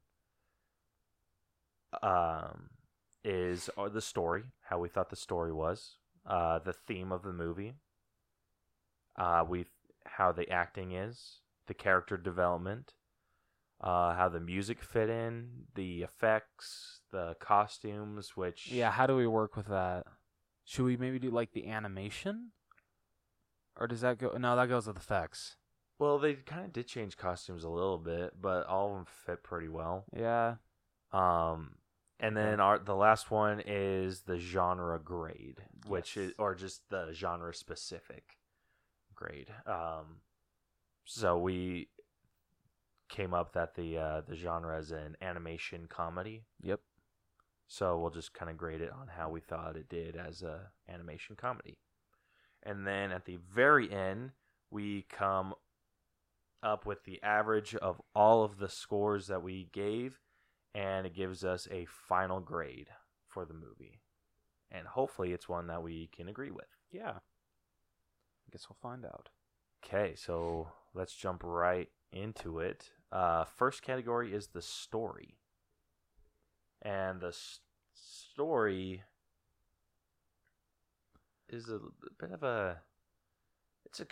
um is uh, the story, how we thought the story was, uh the theme of the movie, uh we how the acting is, the character development, uh, how the music fit in, the effects, the costumes, which Yeah, how do we work with that? Should we maybe do like the animation? Or does that go? No, that goes with effects. well, they kind of did change costumes a little bit, but all of them fit pretty well. Yeah. Um, and then our the last one is the genre grade, which Yes. is or just the genre specific grade. Um, so we came up that the uh, the genre is an animation comedy. Yep. So we'll just kind of grade it on how we thought it did as a animation comedy. And then at the very end, we come up with the average of all of the scores that we gave and it gives us a final grade for the movie. and hopefully it's one that we can agree with. Yeah. I guess we'll find out. Okay, so let's jump right into it. Uh, first category is the story, and the s- story is a bit of a. It's a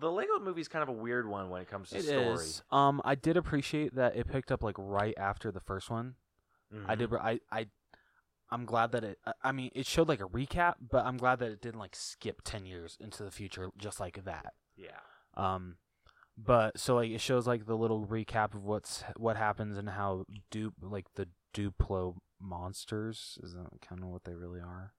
the Lego movie is kind of a weird one when it comes to It story. is. Um, I did appreciate that it picked up like right after the first one. I Mhm. did. I I I'm glad that it. I- mean, it showed like a recap, but I'm glad that it didn't like skip ten years into the future just like that. Yeah. Um, but so like it shows like the little recap of what's what happens and how dupe like the Duplo monsters is that kind of what they really are.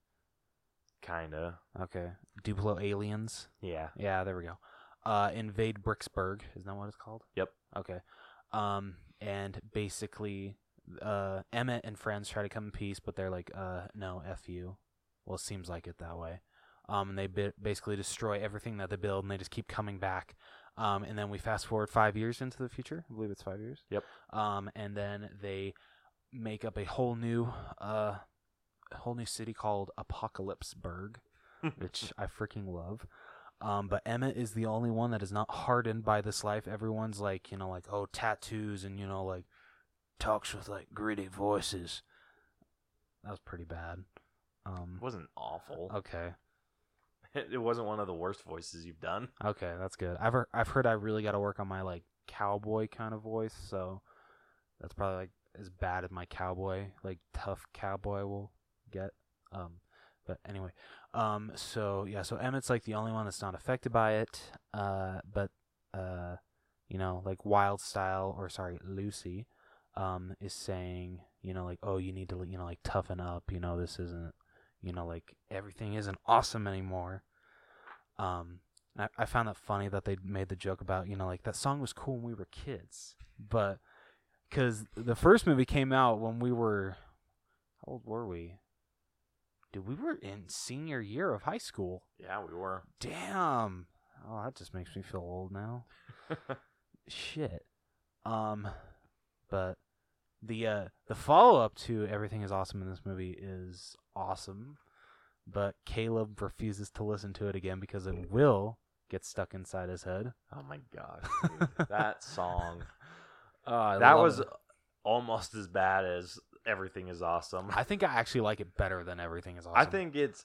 Kinda. Okay, Duplo aliens. Yeah. Yeah, there we go. Uh, invade Bricksburg. Isn't that what it's called? Yep. Okay. Um, and basically, uh, Emmett and friends try to come in peace, but they're like, uh, no, f you. Well, it seems like it that way. Um, and they bi- basically destroy everything that they build, and they just keep coming back. Um, and then we fast forward five years into the future. I believe it's five years. Yep. Um, and then they make up a whole new, uh, a whole new city called Apocalypseburg which I freaking love. Um, but Emmett is the only one that is not hardened by this life. Everyone's like, you know, like oh tattoos and you know like talks with like gritty voices. That was pretty bad. Um, It wasn't awful. okay, It wasn't one of the worst voices you've done. okay, that's good. I've heard, I've heard I really got to work on my like cowboy kind of voice, so that's probably like as bad as my cowboy, like tough cowboy will get. Um, but anyway, um, so yeah, so Emmett's like the only one that's not affected by it. Uh, but uh, you know, like Wyldstyle or sorry, Lucy, um, is saying, you know, like, oh, you need to, you know, like toughen up. You know, this isn't, you know, like everything isn't awesome anymore. Um, I, I found that funny that they made the joke about, you know, like that song was cool when we were kids, but because the first movie came out when we were, how old were we? Dude, we were in senior year of high school. Yeah, we were. Damn. Oh, that just makes me feel old now. Shit. Um, but the uh the follow up to everything is awesome in this movie is awesome, but Caleb refuses to listen to it again because it will get stuck inside his head. Oh my gosh, dude. that song. Oh, I that was it. almost as bad as Everything is Awesome. I think I actually like it better than everything is awesome. I think it's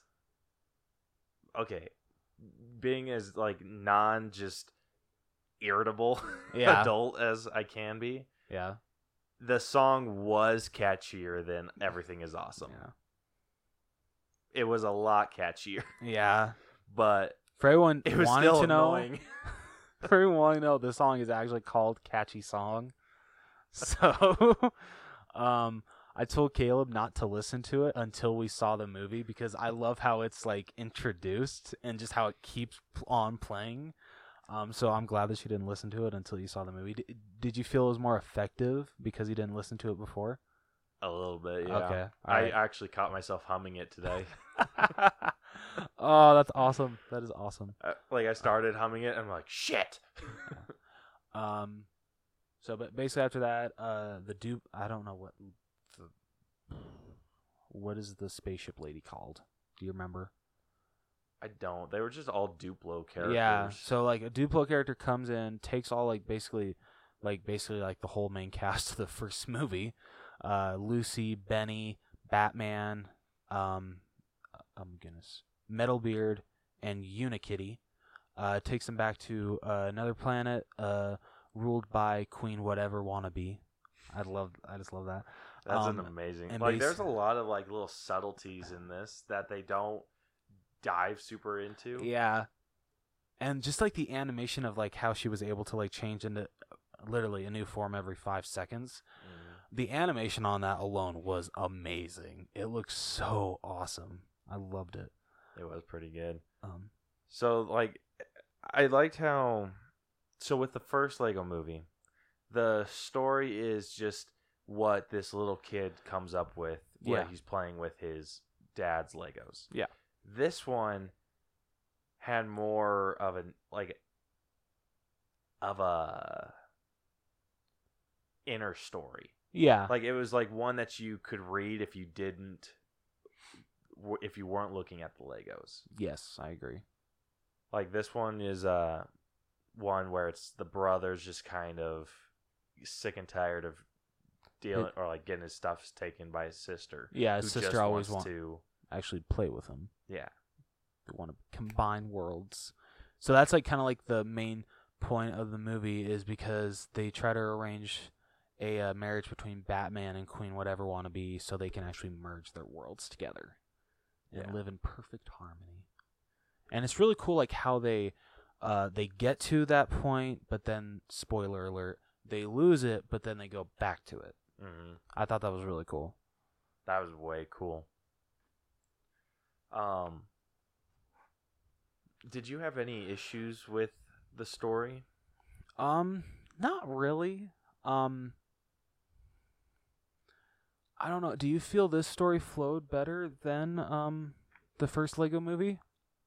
okay. Being as like non just irritable Yeah. adult as I can be, Yeah. The song was catchier than Everything is Awesome. Yeah. It was a lot catchier, Yeah. but For everyone it was wanting still to know, annoying. for everyone wanting to know, this song is actually called "Catchy Song." So, um, I told Caleb not to listen to it until we saw the movie because I love how it's like introduced and just how it keeps on playing. Um, so I'm glad that you didn't listen to it until you saw the movie. D- did you feel it was more effective because you didn't listen to it before? a little bit, yeah. Okay, I actually caught myself humming it today. oh, that's awesome. That is awesome. Uh, like I started humming it, and I'm like, shit. Um, so but basically after that, uh, the dupe. I don't know what the what is the spaceship lady called. Do you remember? I don't. They were just all Duplo characters. Yeah. So like a Duplo character comes in, takes all like basically, like basically like the whole main cast of the first movie. Uh, Lucy, Benny, Batman, um, um, goodness, Metalbeard, and Unikitty. Uh, takes them back to uh, another planet, uh, ruled by Queen Watevra Wa'Nabi. I love. I just love that. That's Um, an amazing. and Like, there's a lot of like little subtleties in this that they don't dive super into. Yeah. And just like the animation of like how she was able to like change into literally a new form every five seconds. Mhm. The animation on that alone was amazing. It looked so awesome. I loved it. It was pretty good. Um, So like, I liked how. So with the first Lego movie, the story is just what this little kid comes up with when Yeah. he's playing with his dad's Legos. Yeah. This one had more of an like of a inner story. yeah. Like it was like one that you could read if you didn't if you weren't looking at the Legos. Yes, I agree. Like this one is uh one where it's the brother's just kind of sick and tired of dealing or like getting his stuff taken by his sister. Yeah, his sister always wants want to actually play with them. yeah. They want to combine worlds. So that's like kind of like the main point of the movie is because they try to arrange a uh, marriage between Batman and Queen Watevra Wa'Nabi so they can actually merge their worlds together and Yeah. live in perfect harmony. And it's really cool like how they uh they get to that point but then spoiler alert they lose it but then they go back to it. hmm I thought that was really cool. That was way cool. Um did you have any issues with the story? Um, not really. Um, I don't know. Do you feel this story flowed better than um the first Lego movie?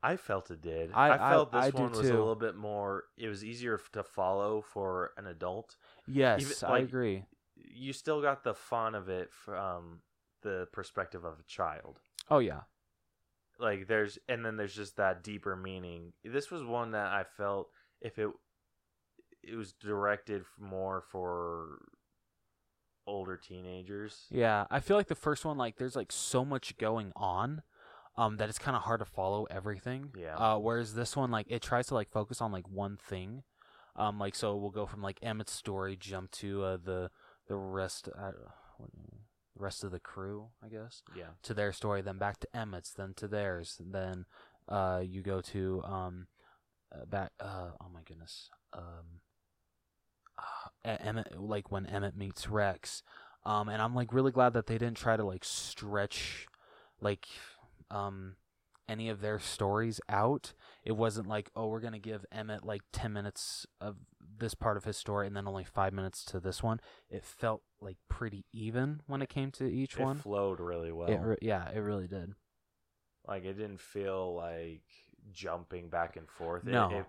I felt it did. I- I, felt this I do one was a little bit more. It was easier to follow for an adult. Yes, Even, I agree. You still got the fun of it from the perspective of a child. Oh yeah. Like there's, and then there's just that deeper meaning. This was one that I felt if it, it was directed more for older teenagers. Yeah, I feel like the first one like there's like so much going on um that it's kind of hard to follow everything. Yeah. Uh whereas this one like it tries to like focus on like one thing. Um like so we'll go from like Emmett's story jump to uh the the rest uh, rest of the crew, I guess. Yeah. to their story, then back to Emmett's, then to theirs, then uh, you go to um, uh, back. Uh, oh my goodness, um, uh, Emmett, like when Emmett meets Rex, um, and I'm like really glad that they didn't try to like stretch, like, um, any of their stories out. It wasn't like, oh, we're gonna give Emmett like ten minutes of this part of his story and then only five minutes to this one. It felt like pretty even when it came to each one. It one. flowed really well. It re- yeah, it really did. like it didn't feel like jumping back and forth. It- No. it,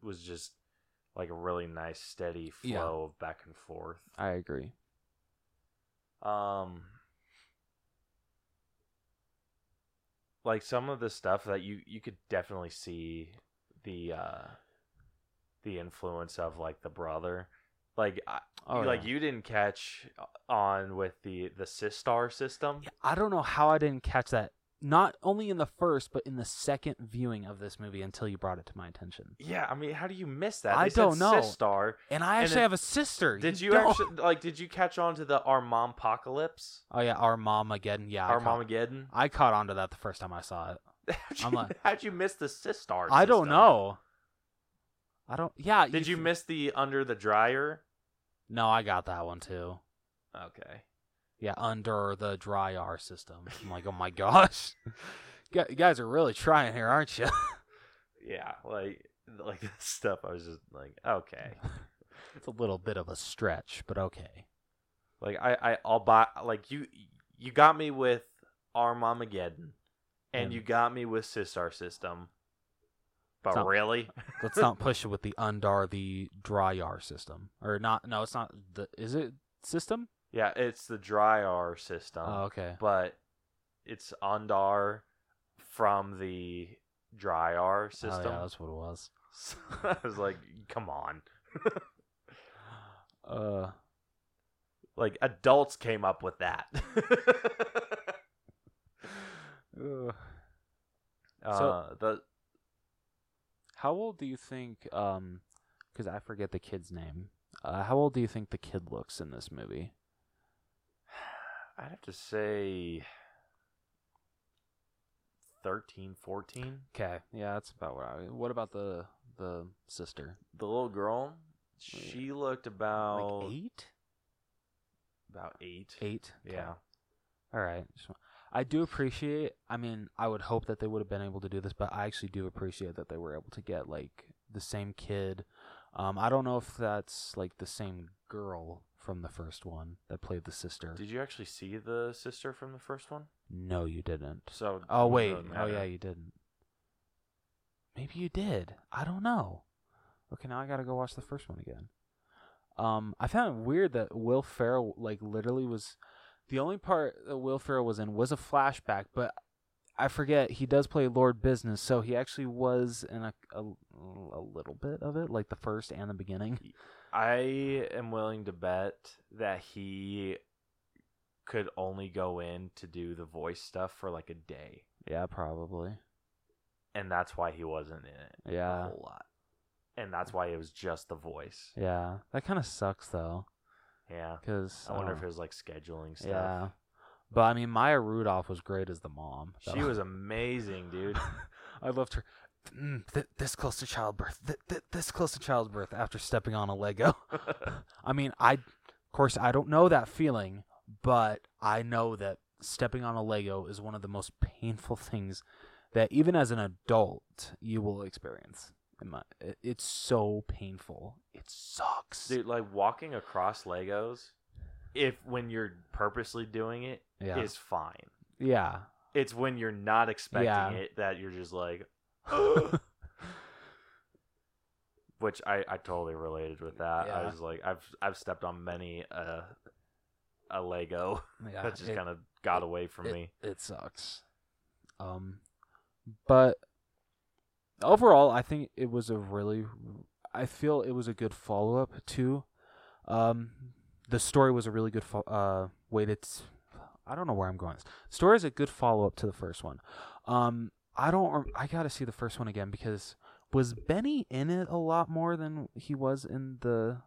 was just like a really nice steady flow Yeah. of back and forth. I agree. Um like some of the stuff that you you could definitely see the uh the influence of like the brother. Like I, Oh, like yeah. you didn't catch on with the the Systar system. Yeah, I don't know how I didn't catch that. Not only in the first, but in the second viewing of this movie until you brought it to my attention. Yeah, I mean, how do you miss that? I They don't know. Systar. And I actually it- have a sister. Did you don't. actually like? Did you catch on to the our mom Armampocalypse? Oh yeah, our mom again. Yeah, I caught, Armageddon. I caught on to that the first time I saw it. How'd you, I'm like- how'd you miss the Systar? I don't know. I don't. Yeah. Did you miss the under the dryer? No, I got that one too. Okay. Yeah, under the dry R system. I'm like, oh my gosh, you guys are really trying here, aren't you? Yeah, like like this stuff. I was just like, okay. it's a little bit of a stretch, but okay. Like I I I'll buy like you you got me with Armageddon, and And- you got me with Systar system. But not- really, Let's not push it with the undar the dry R system, or not. No, it's not. The is it system? Yeah, it's the dry R system. oh, okay. but it's Undar from the dry R Oh, system. yeah, that's what it was. So I was like, come on. Uh, Like adults came up with that. uh, the how old do you think? Um, because I forget the kid's name. Uh, how old do you think the kid looks in this movie? I'd have to say 13, 14. Okay, yeah, that's about what I. What about the the sister? The little girl, she looked about like eight, about 8. eight. Okay. Yeah. All right. Just wa- I do appreciate. I mean, I would hope that they would have been able to do this, but I actually do appreciate that they were able to get like the same kid. Um, I don't know if that's like the same girl from the first one that played the sister. Did you actually see the sister from the first one? no, you didn't. So Oh wait. Oh yeah, you didn't. Maybe you did. I don't know. Okay, now I gotta go watch the first one again. Um, I found it weird that Will Ferrell like literally was the only part that Will Ferrell was in was a flashback, but I forget he does play Lord Business, so he actually was in a, a a little bit of it, like the first and the beginning. I am willing to bet that he could only go in to do the voice stuff for like a day, Yeah, probably. and that's why he wasn't in it Yeah. a whole lot, and that's why it was just the voice. yeah. That kind of sucks though, Yeah, because I wonder if oh. it was like scheduling stuff. yeah. But I mean, Maya Rudolph was great as the mom. She was amazing, dude. I loved her. Mm, th- this close to childbirth. Th- th- this close to childbirth after stepping on a Lego. I mean, I, of course, I don't know that feeling, but I know that stepping on a Lego is one of the most painful things that even as an adult you will experience. My, it's so painful. It sucks. Dude, like walking across Legos, if when you're purposely doing it, is yeah. fine. yeah. It's when you're not expecting Yeah. it that you're just like, which I, I totally related with that. I Yeah. was like, I've I've stepped on many uh, a Lego yeah. that just it- kind of got away from it, me. It sucks. Um, but overall, I think it was a really. I feel it was a good follow up to. Um, the story was a really good fo- uh way to. T- I don't know where I'm going. Story is a good follow up to the first one. Um, I don't. rem- I gotta see the first one again because was Benny in it a lot more than he was in the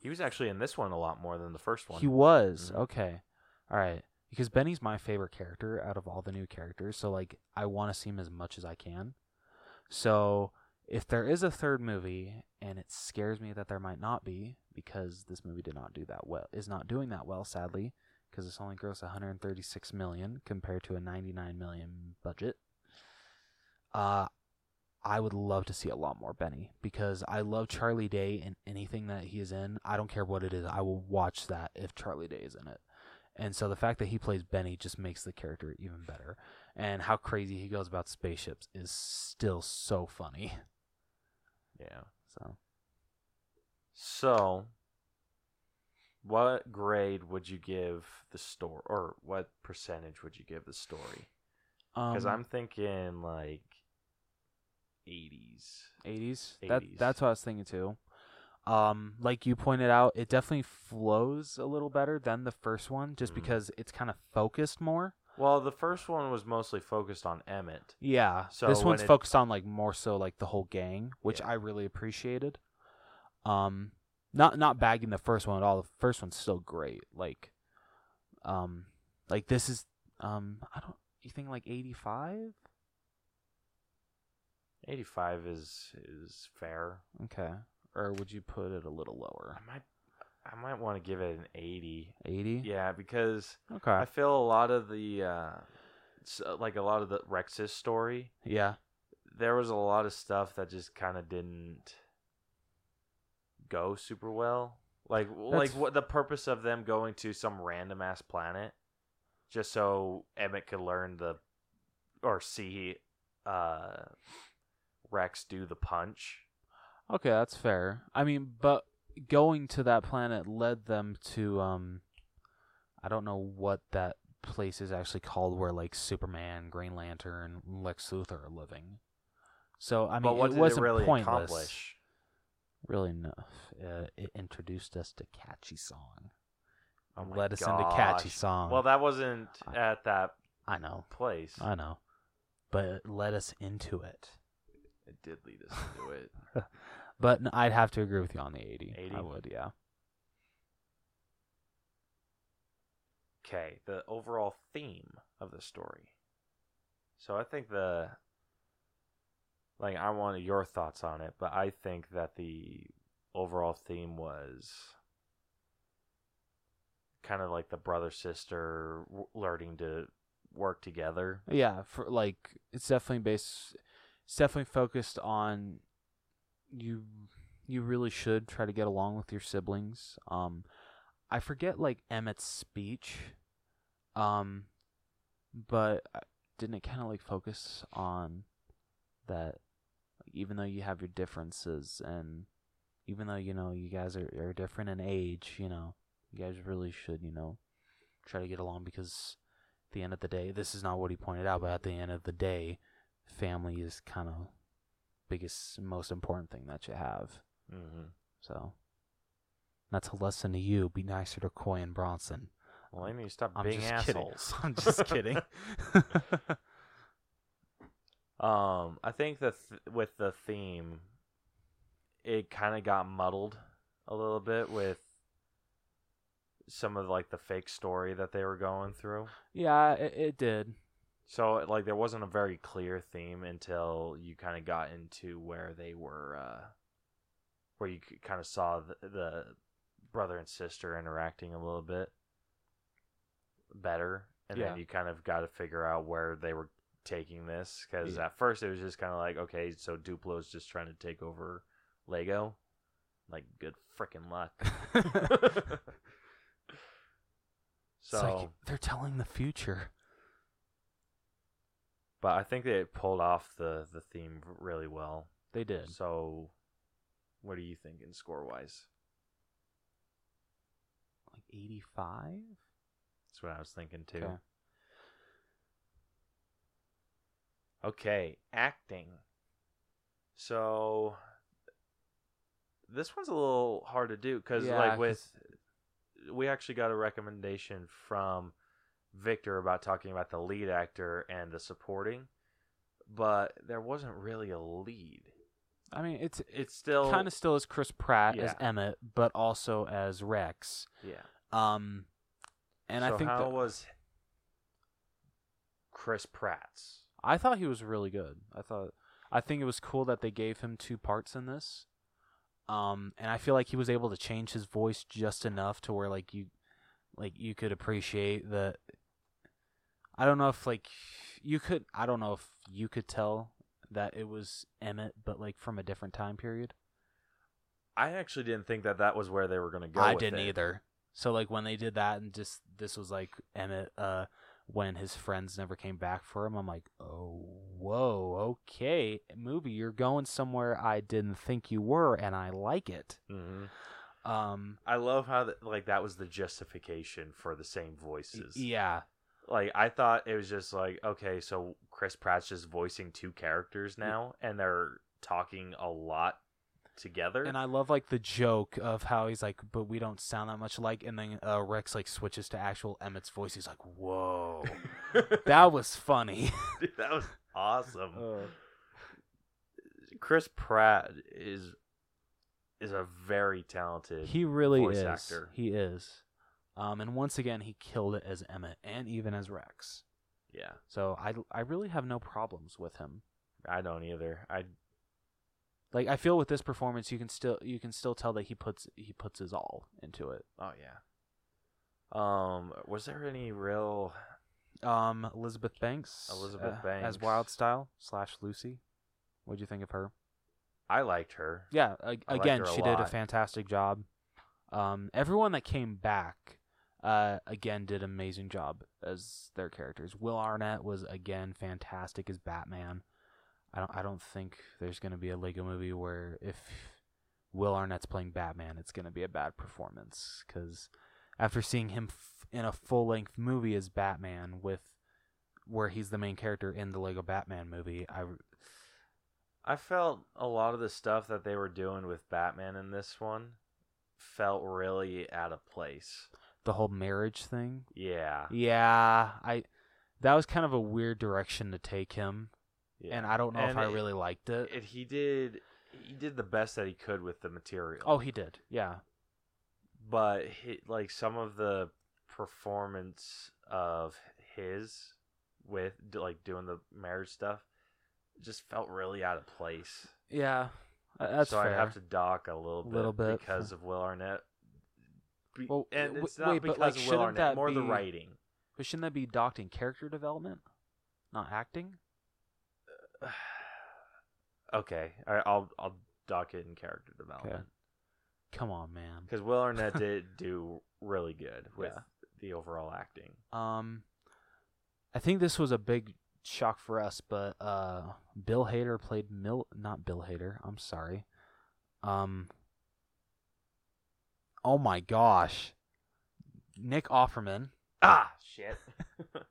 He was actually in this one a lot more than the first one. He was Mhm. okay. All right, because Benny's my favorite character out of all the new characters. So like, I want to see him as much as I can. So if there is a third movie, and it scares me that there might not be, because this movie did not do that well, is not doing that well, sadly, because it's only grossed 136 million compared to a 99 million budget. Uh, I would love to see a lot more Benny because I love Charlie Day in anything that he is in. I don't care what it is. I will watch that if Charlie Day is in it. And so the fact that he plays Benny just makes the character even better. And how crazy he goes about spaceships is still so funny. yeah. So So, what grade would you give the story, or what percentage would you give the story? Because um, I'm thinking like 80s. 80s. That that's what I was thinking too. Um, like you pointed out, it definitely flows a little better than the first one, just Mhm. because it's kind of focused more. Well, the first one was mostly focused on Emmett. Yeah. So this one's it- focused on like more so like the whole gang, which Yeah. I really appreciated. Um not not bagging the first one at all. The first one's still great. Like um like this is um I don't you think like 85? 85 is is fair. Okay. Or would you put it a little lower? I might I might want to give it an 80. 80? Yeah, because Okay. I feel a lot of the uh like a lot of the Rex's story, yeah. there was a lot of stuff that just kind of didn't go super well. Like like what the purpose of them going to some random ass planet just so Emmett could learn the or see uh Rex do the punch. Okay, that's fair. I mean, but going to that planet led them to um I don't know what that place is actually called where like Superman, Green Lantern, Lex Luthor are living. So I mean, but what it wasn't it really pointless. accomplish? Really enough. Uh, it introduced us to catchy song. Oh led us into catchy song. Well, that wasn't I- at that I know, place. I know, but it led us into it. It did lead us into it. But I'd have to agree with you on the eighty. 80? I would, yeah. Okay, the overall theme of the story. So I think the like I wanted your thoughts on it, but I think that the overall theme was kind of like the brother sister learning to work together. Yeah, for like it's definitely based it's definitely focused on you you really should try to get along with your siblings. Um I forget like Emmett's speech. Um but didn't it kind of like focus on that like, even though you have your differences and even though you know you guys are, are different in age, you know, you guys really should, you know, try to get along because at the end of the day, this is not what he pointed out, but at the end of the day, family is kind of biggest, most important thing that you have. Mm-hmm. So that's a lesson to you. Be nicer to Coy and Bronson. Well, they need to stop I'm being just kidding. assholes. I'm just kidding. Um, I think that th- with the theme, it kind of got muddled a little bit with some of like the fake story that they were going through. yeah, it, it did. So like there wasn't a very clear theme until you kind of got into where they were, uh, where you kind of saw the, the brother and sister interacting a little bit better, and Yeah. then you kind of got to figure out where they were taking this because Yeah. at first it was just kind of like okay, so Duplo's just trying to take over Lego, like good freaking luck. So. like they're telling the future. But I think they pulled off the the theme really well. They did. So, what are you thinking score wise? Like 85? That's what I was thinking too. Okay. Okay, acting. So this one's a little hard to do because, Yeah, like, with we actually got a recommendation from Victor about talking about the lead actor and the supporting, but there wasn't really a lead. I mean, it's It's still kind of still as Chris Pratt as Yeah. Emmett, but also as Rex. yeah. Um, and so I think how that, was Chris Pratt's? I thought he was really good. I thought I think it was cool that they gave him two parts in this. Um, and I feel like he was able to change his voice just enough to where like you, like you could appreciate that. I don't know if like you could. I don't know if you could tell that it was Emmett, but like from a different time period. I actually didn't think that that was where they were going to go. I didn't it. either. So like when they did that and just this was like Emmett uh when his friends never came back for him, I'm like, "Oh, whoa, okay. Movie, you're going somewhere I didn't think you were and I like it." hmm Um I love how th- like that was the justification for the same voices. yeah. Like I thought it was just like okay, so Chris Pratt's just voicing two characters now, and they're talking a lot together. And I love like the joke of how he's like, "But we don't sound that much alike." And then uh, Rex like switches to actual Emmett's voice. He's like, "Whoa." that was funny. Dude, that was awesome. Uh, Chris Pratt is is a very talented. He really is. actor. He is. Um, and once again, he killed it as Emmett and even as Rex. yeah, So I, I really have no problems with him. I don't either. I Like I feel with this performance, you can still you can still tell that he puts he puts his all into it. oh yeah. Um, was there any real? Um, Elizabeth Banks, Elizabeth uh, as Banks. Wyldstyle slash Lucy. What'd you think of her? I liked her. Yeah, a- I again, her she did a fantastic job. Um, everyone that came back, uh, again, did an amazing job as their characters. Will Arnett was again fantastic as Batman. I don't, I don't think there's gonna be a Lego movie where if Will Arnett's playing Batman, it's gonna be a bad performance. Because after seeing him f- in a full length movie as Batman with where he's the main character in the Lego Batman movie, I I felt a lot of the stuff that they were doing with Batman in this one felt really out of place. The whole marriage thing Yeah. Yeah, I that was kind of a weird direction to take him, yeah. and I don't know if And I it- really liked it. It, he did he did the best that he could with the material. oh, he did. Yeah. but he, like some of the performance of his with like doing the marriage stuff just felt really out of place. Yeah. That's so fair. I'd have to dock a little bit, Little bit. because of Will Arnett. Be- Well, and it's not wait, but, because like, of Will shouldn't Arnett, that more the be- writing. But shouldn't that be docked in character development, not acting? okay, all right, I'll I'll dock it in character development Come on, man. because Will Arnett did do really good with Yeah. the overall acting. Um, I think this was a big shock for us, but uh, Bill Hader played Mil, not Bill Hader. I'm sorry. Um. Oh my gosh, Nick Offerman. Ah, shit.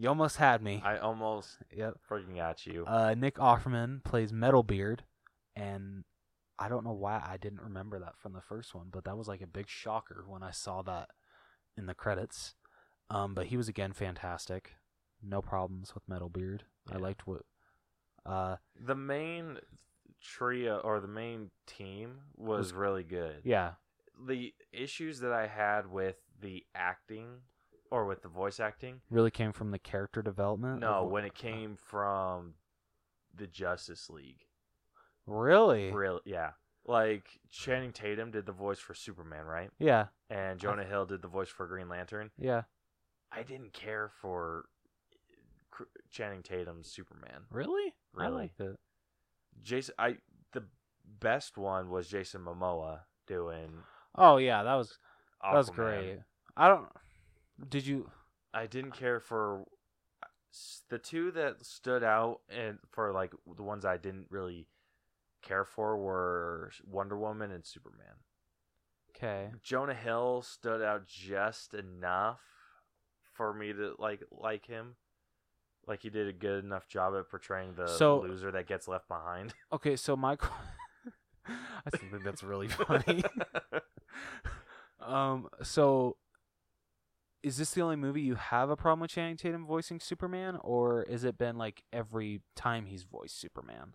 You almost had me. I almost yep. freaking got you. Uh, Nick Offerman plays Metalbeard, and I don't know why I didn't remember that from the first one, but that was like a big shocker when I saw that in the credits. Um, but he was again fantastic. No problems with Metalbeard. I liked what. Uh, the main trio or the main team was, Was- really good. yeah, The issues that I had with the acting or with the voice acting, really came from the character development. no, when it came from the Justice League. really, Real, yeah. Like Channing Tatum did the voice for Superman, right? yeah, And Jonah Hill did the voice for Green Lantern. yeah, I didn't care for Channing Tatum's Superman. really, I Really? liked it. Jason, I the best one was Jason Momoa doing. Oh yeah, that was that was great. I don't. Did you? I didn't care for the two that stood out, and for like the ones I didn't really care for were Wonder Woman and Superman. Okay. Jonah Hill stood out just enough for me to like like him. Like he did a good enough job at portraying the So- loser that gets left behind. Okay, so my. I think that's really funny. um. So, is this the only movie you have a problem with Channing Tatum voicing Superman, or is it been like every time he's voiced Superman?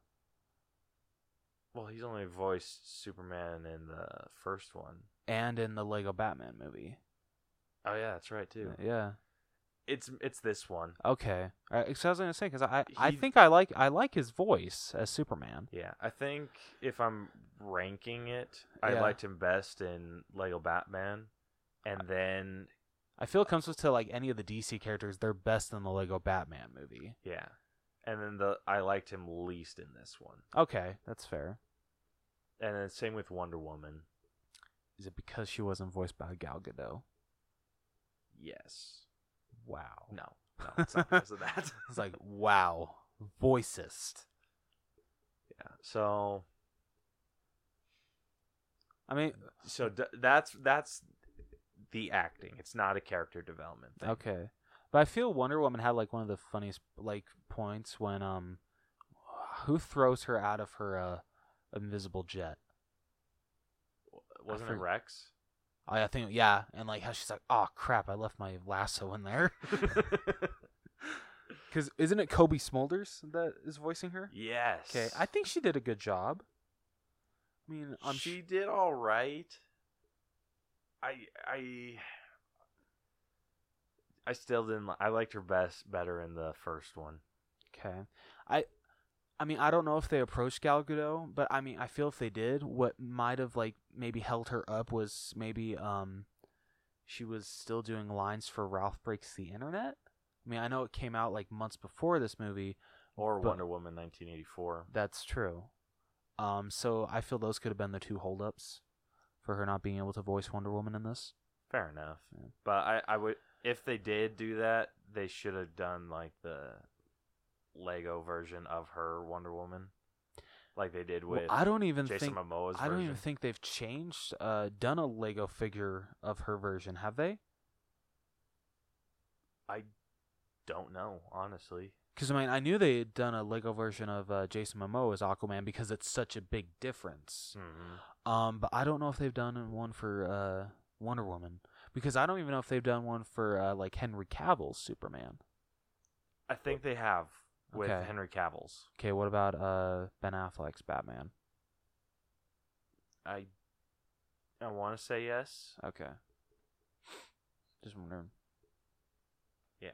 well, he's only voiced Superman in the first one. And in the Lego Batman movie. Oh yeah, that's right too. Yeah. It's it's this one. Okay. Uh, so I was gonna say because I I He- think I like I like his voice as Superman. Yeah, I think if I'm ranking it, I Yeah. liked him best in Lego Batman, and then I feel it comes with to like any of the DC characters, they're best in the Lego Batman movie. yeah, and then the I liked him least in this one, Okay, that's fair. and then same with Wonder Woman. Is it because she wasn't voiced by Gal Gadot? Yes. Wow. No. No, it's not because of that. It's like wow, voicist. yeah. So I mean, so d- that's that's the acting. It's not a character development thing. okay, but I feel Wonder Woman had like one of the funniest like points when um, who throws her out of her uh invisible jet? Wasn't it Rex? I think yeah, and like how she's like, oh crap, I left my lasso in there. Because isn't it Cobie Smulders that is voicing her? yes. Okay, I think she did a good job. I mean, I'm she sh- did all right. I I I still didn't. I liked her best better in the first one. okay. I, I mean, I don't know if they approached Gal Gadot, but I mean, I feel if they did, what might have like maybe held her up was maybe um, she was still doing lines for Ralph Breaks the Internet. I mean, I know it came out like months before this movie. Or Wonder Woman 1984. That's true. Um, so I feel those could have been the two holdups for her not being able to voice Wonder Woman in this. Fair enough. Yeah. But I, I would if they did do that, they should have done like the Lego version of her Wonder Woman, like they did Well, with I don't even Jason think Momoa's I don't version. even think they've changed, uh, done a Lego figure of her version, have they? I don't know honestly. Because I mean, I knew they had done a Lego version of uh, Jason Momoa as Aquaman because it's such a big difference. hmm Um, but I don't know if they've done one for uh, Wonder Woman because I don't even know if they've done one for uh, like Henry Cavill's Superman. I think they have with Okay. Henry Cavill's. Okay, what about uh, Ben Affleck's Batman? I I want to say yes. Okay, just wondering. Yeah.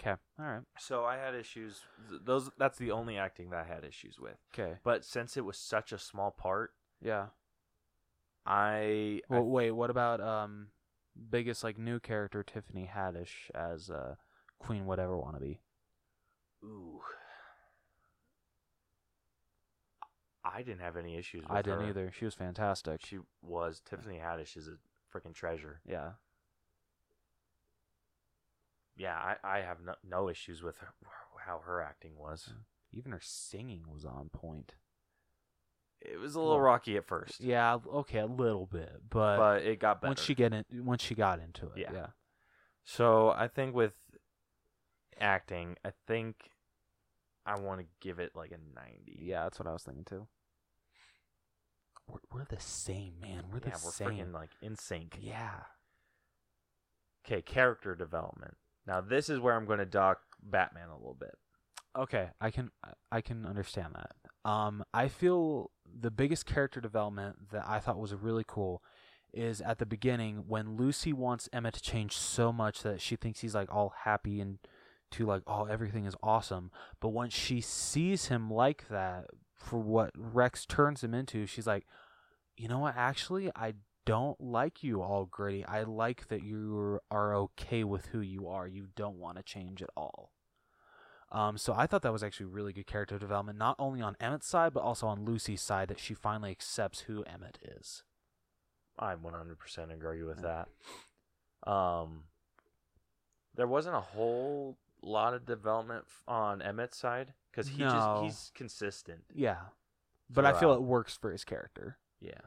Okay. All right. So I had issues. th- Those that's the only acting that I had issues with. Okay. But since it was such a small part, Yeah. I, I Well, wait. What about um, biggest like new character Tiffany Haddish as uh, Queen Watevra Wa'Nabi? Ooh, I didn't have any issues. with I didn't her. either. She was fantastic. She was Tiffany Haddish is a freaking treasure. yeah. Yeah, I, I have no, no issues with her, how her acting was. Even her singing was on point. It was a little Well, rocky at first, Yeah. Okay, a little bit, but, but it got better. once she get in, once she got into it, Yeah. yeah. So I think with acting, I think I want to give it like a 90. Yeah, that's what I was thinking too. We're, we're the same, man. We're the yeah, we're same. freaking like in sync. yeah. Okay, character development. Now this is where I'm going to dock Batman a little bit. Okay, I can I can understand that. Um, I feel the biggest character development that I thought was really cool is at the beginning when Lucy wants Emma to change so much that she thinks he's like all happy and to like oh everything is awesome, but once she sees him like that for what Rex turns him into, she's like, you know what? Actually, I don't like you all gritty. I like that you are okay with who you are. You don't want to change at all. Um, so I thought that was actually really good character development, not only on Emmett's side, but also on Lucy's side, that she finally accepts who Emmett is. I 100% agree with Yeah. that. Um, there wasn't a whole lot of development on Emmett's side because he No. just he's consistent. Yeah, but I feel Throughout. it works for his character. Yeah.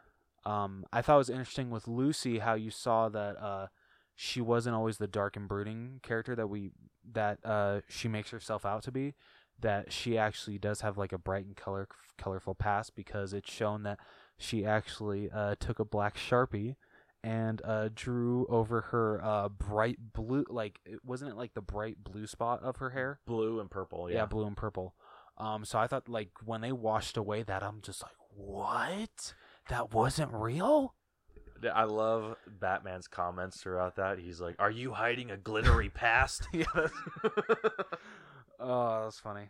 Um, I thought it was interesting with Lucy how you saw that uh, she wasn't always the dark and brooding character that we that uh, she makes herself out to be. That she actually does have like a bright and color colorful past because it's shown that she actually uh, took a black sharpie and uh, drew over her uh, bright blue like it wasn't it like the bright blue spot of her hair Blue and purple. yeah. Yeah. blue and purple. Um, so I thought like when they washed away that, I'm just like, what? That wasn't real? I love Batman's comments throughout that. He's like, "Are you hiding a glittery past?" yeah. oh, that's funny.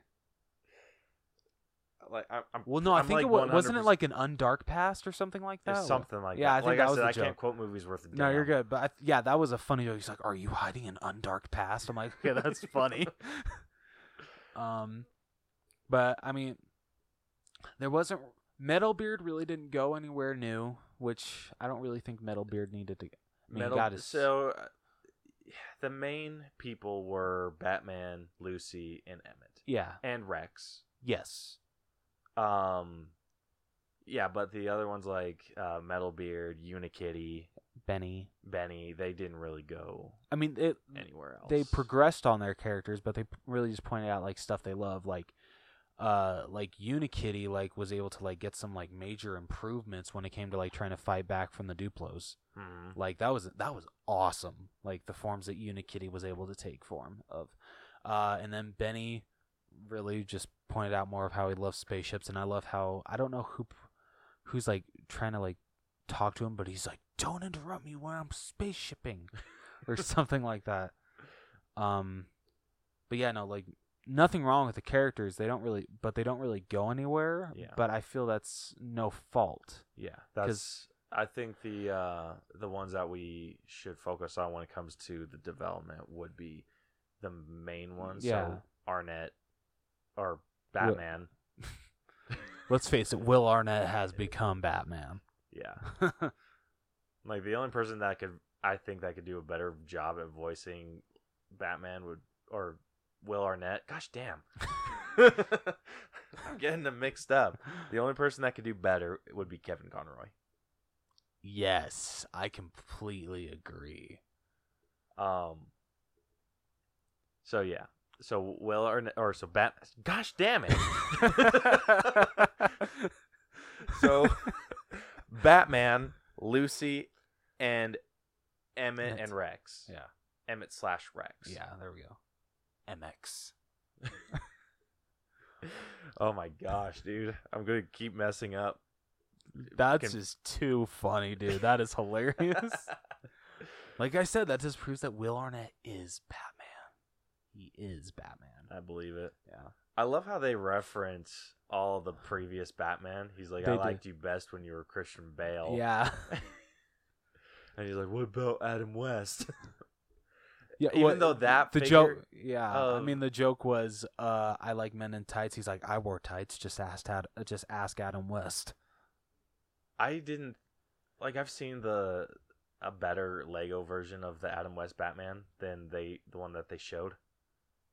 Like I'm, Well, no, I I'm think like it was, wasn't it 100% like an undark past or something like that. It's something like Yeah, that. I think like that I was said, the I can't joke. quote movies worth of No, you're good. But I, yeah, that was a funny joke. He's like, "Are you hiding an undark past?" I'm like, "Yeah, that's funny." um, but I mean, there wasn't Metalbeard really didn't go anywhere new, which I don't really think Metalbeard needed to. I mean, Metal, God is so uh, the main people were Batman, Lucy, and Emmett, yeah, and Rex. yes, Um, yeah, but the other ones like uh, Metalbeard, Unikitty, Benny. Benny, they didn't really go I mean, it anywhere else. they progressed on their characters, but they really just pointed out like stuff they love, like uh like Unikitty like was able to like get some like major improvements when it came to like trying to fight back from the Duplos. Mhm. Like that was that was awesome. Like the forms that Unikitty was able to take form of. Uh and then Benny really just pointed out more of how he loves spaceships and I love how I don't know who who's like trying to like talk to him but he's like don't interrupt me when I'm spaceshipping or something like that. Um but yeah, no, like nothing wrong with the characters. They don't really but they don't really go anywhere. Yeah. But I feel that's no fault. Yeah, that's. I think the uh, the ones that we should focus on when it comes to the development would be the main ones. Yeah. So Arnett or Batman. Let's face it, Will Arnett has become Batman. Yeah. Like the only person that could, I think, that could do a better job at voicing Batman would, or Will Arnett. Gosh damn, I'm getting them mixed up. The only person that could do better would be Kevin Conroy. yes, I completely agree. Um. So yeah, so Will Arnett, or so Bat. Gosh damn it. so Batman, Lucy, and Emmett Emmett. and Rex. yeah, Emmett slash Rex. yeah, there we go. MX. Oh my gosh, dude. I'm gonna keep messing up. That's Fucking- just too funny, dude. That is hilarious. like I said, that just proves that Will Arnett is Batman. He is Batman. I believe it. Yeah. I love how they reference all the previous Batman. He's like, They I do. liked you best when you were Christian Bale. Yeah. And he's like, What about Adam West? yeah. Even well, though that the figure joke, yeah. I of- mean, the joke was, uh, I like men in tights. He's like, I wore tights. Just asked, Ad- uh, just ask Adam West. I didn't like I've seen the a better Lego version of the Adam West Batman than they the one that they showed.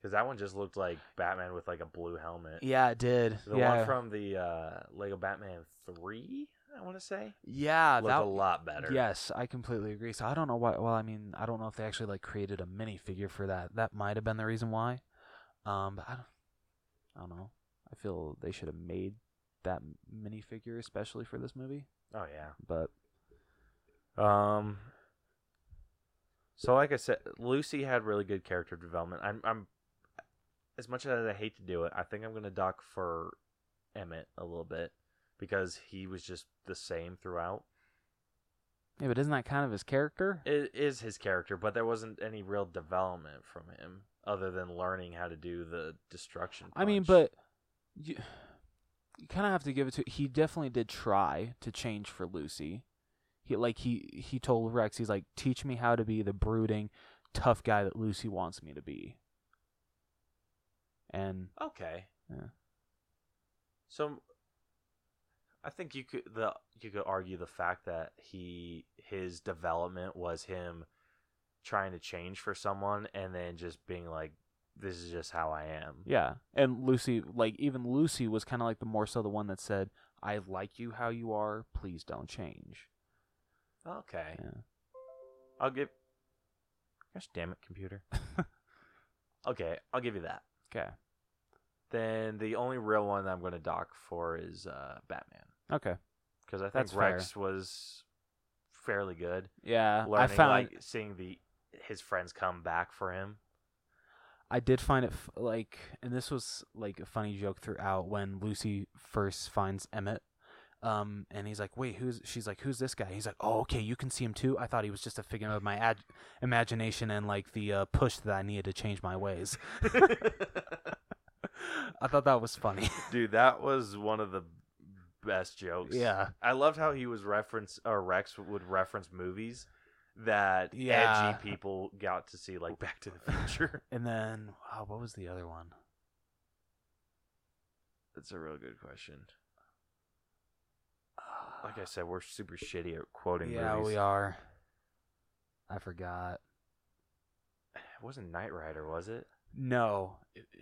Cuz that one just looked like Batman with like a blue helmet. Yeah, it did. The yeah. one from the uh, Lego Batman 3, I want to say, yeah, looked that a lot better. Yes, I completely agree. So I don't know why. Well, I mean, I don't know if they actually like created a minifigure for that. That might have been the reason why. Um, but I don't, I don't know. I feel they should have made that minifigure especially for this movie. Oh yeah. But Um. So, like I said, Lucy had really good character development. I'm, I'm, as much as I hate to do it, I think I'm gonna dock for Emmett a little bit because he was just the same throughout. yeah, but isn't that kind of his character? It is his character, but there wasn't any real development from him other than learning how to do the destruction. I mean, but you you kind of have to give it to. He definitely did try to change for Lucy. He like he he told Rex, he's like, teach me how to be the brooding, tough guy that Lucy wants me to be. And okay. Yeah. So, I think you could the you could argue the fact that he his development was him trying to change for someone and then just being like, "This is just how I am." yeah, and Lucy, like even Lucy was kind of like the more so the one that said, "I like you how you are. Please don't change." Okay. Yeah. I'll give. Gosh damn it, computer. okay, I'll give you that. Okay. Then the only real one that I'm going to dock for is uh, Batman Okay. because I think That's fair. Rex was fairly good. Yeah, Learning I found like seeing the his friends come back for him. I did find it f- like, and this was like a funny joke throughout when Lucy first finds Emmett. Um, and he's like, "Wait, who's?" She's like, "Who's this guy?" He's like, "Oh, okay, you can see him too." I thought he was just a figment of my ad- imagination and like the uh, push that I needed to change my ways. I thought that was funny. Dude, that was one of the best jokes. yeah, I loved how he was reference or Rex would reference movies that Yeah. edgy people got to see, like Back to the Future. and then oh, what was the other one? That's a real good question. Like I said, we're super shitty at quoting yeah, movies. we are. I forgot. It wasn't Knight Rider, was it? No. It,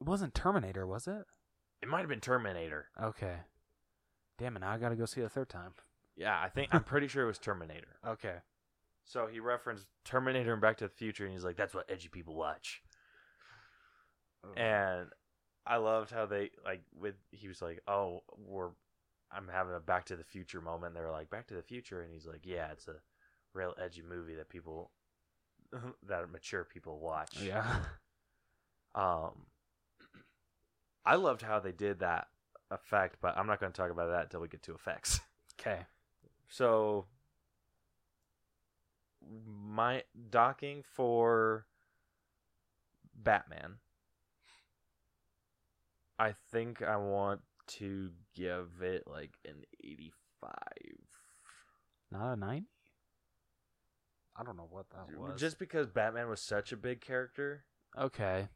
it wasn't Terminator, was it? It might have been Terminator. Okay. Damn it, now I gotta go see it a third time. Yeah, I think I'm pretty sure it was Terminator. Okay. So he referenced Terminator and Back to the Future, and he's like, "That's what edgy people watch." And I loved how they like with he was like, "Oh, we're I'm having a Back to the Future moment." They're like, "Back to the Future," and he's like, "Yeah, it's a real edgy movie that people that mature people watch." yeah. Um, I loved how they did that effect, but I'm not going to talk about that until we get to effects. Okay. So my docking for Batman. I think I want to give it like an 85. Not a 90? I don't know what that was. Just because Batman was such a big character. okay.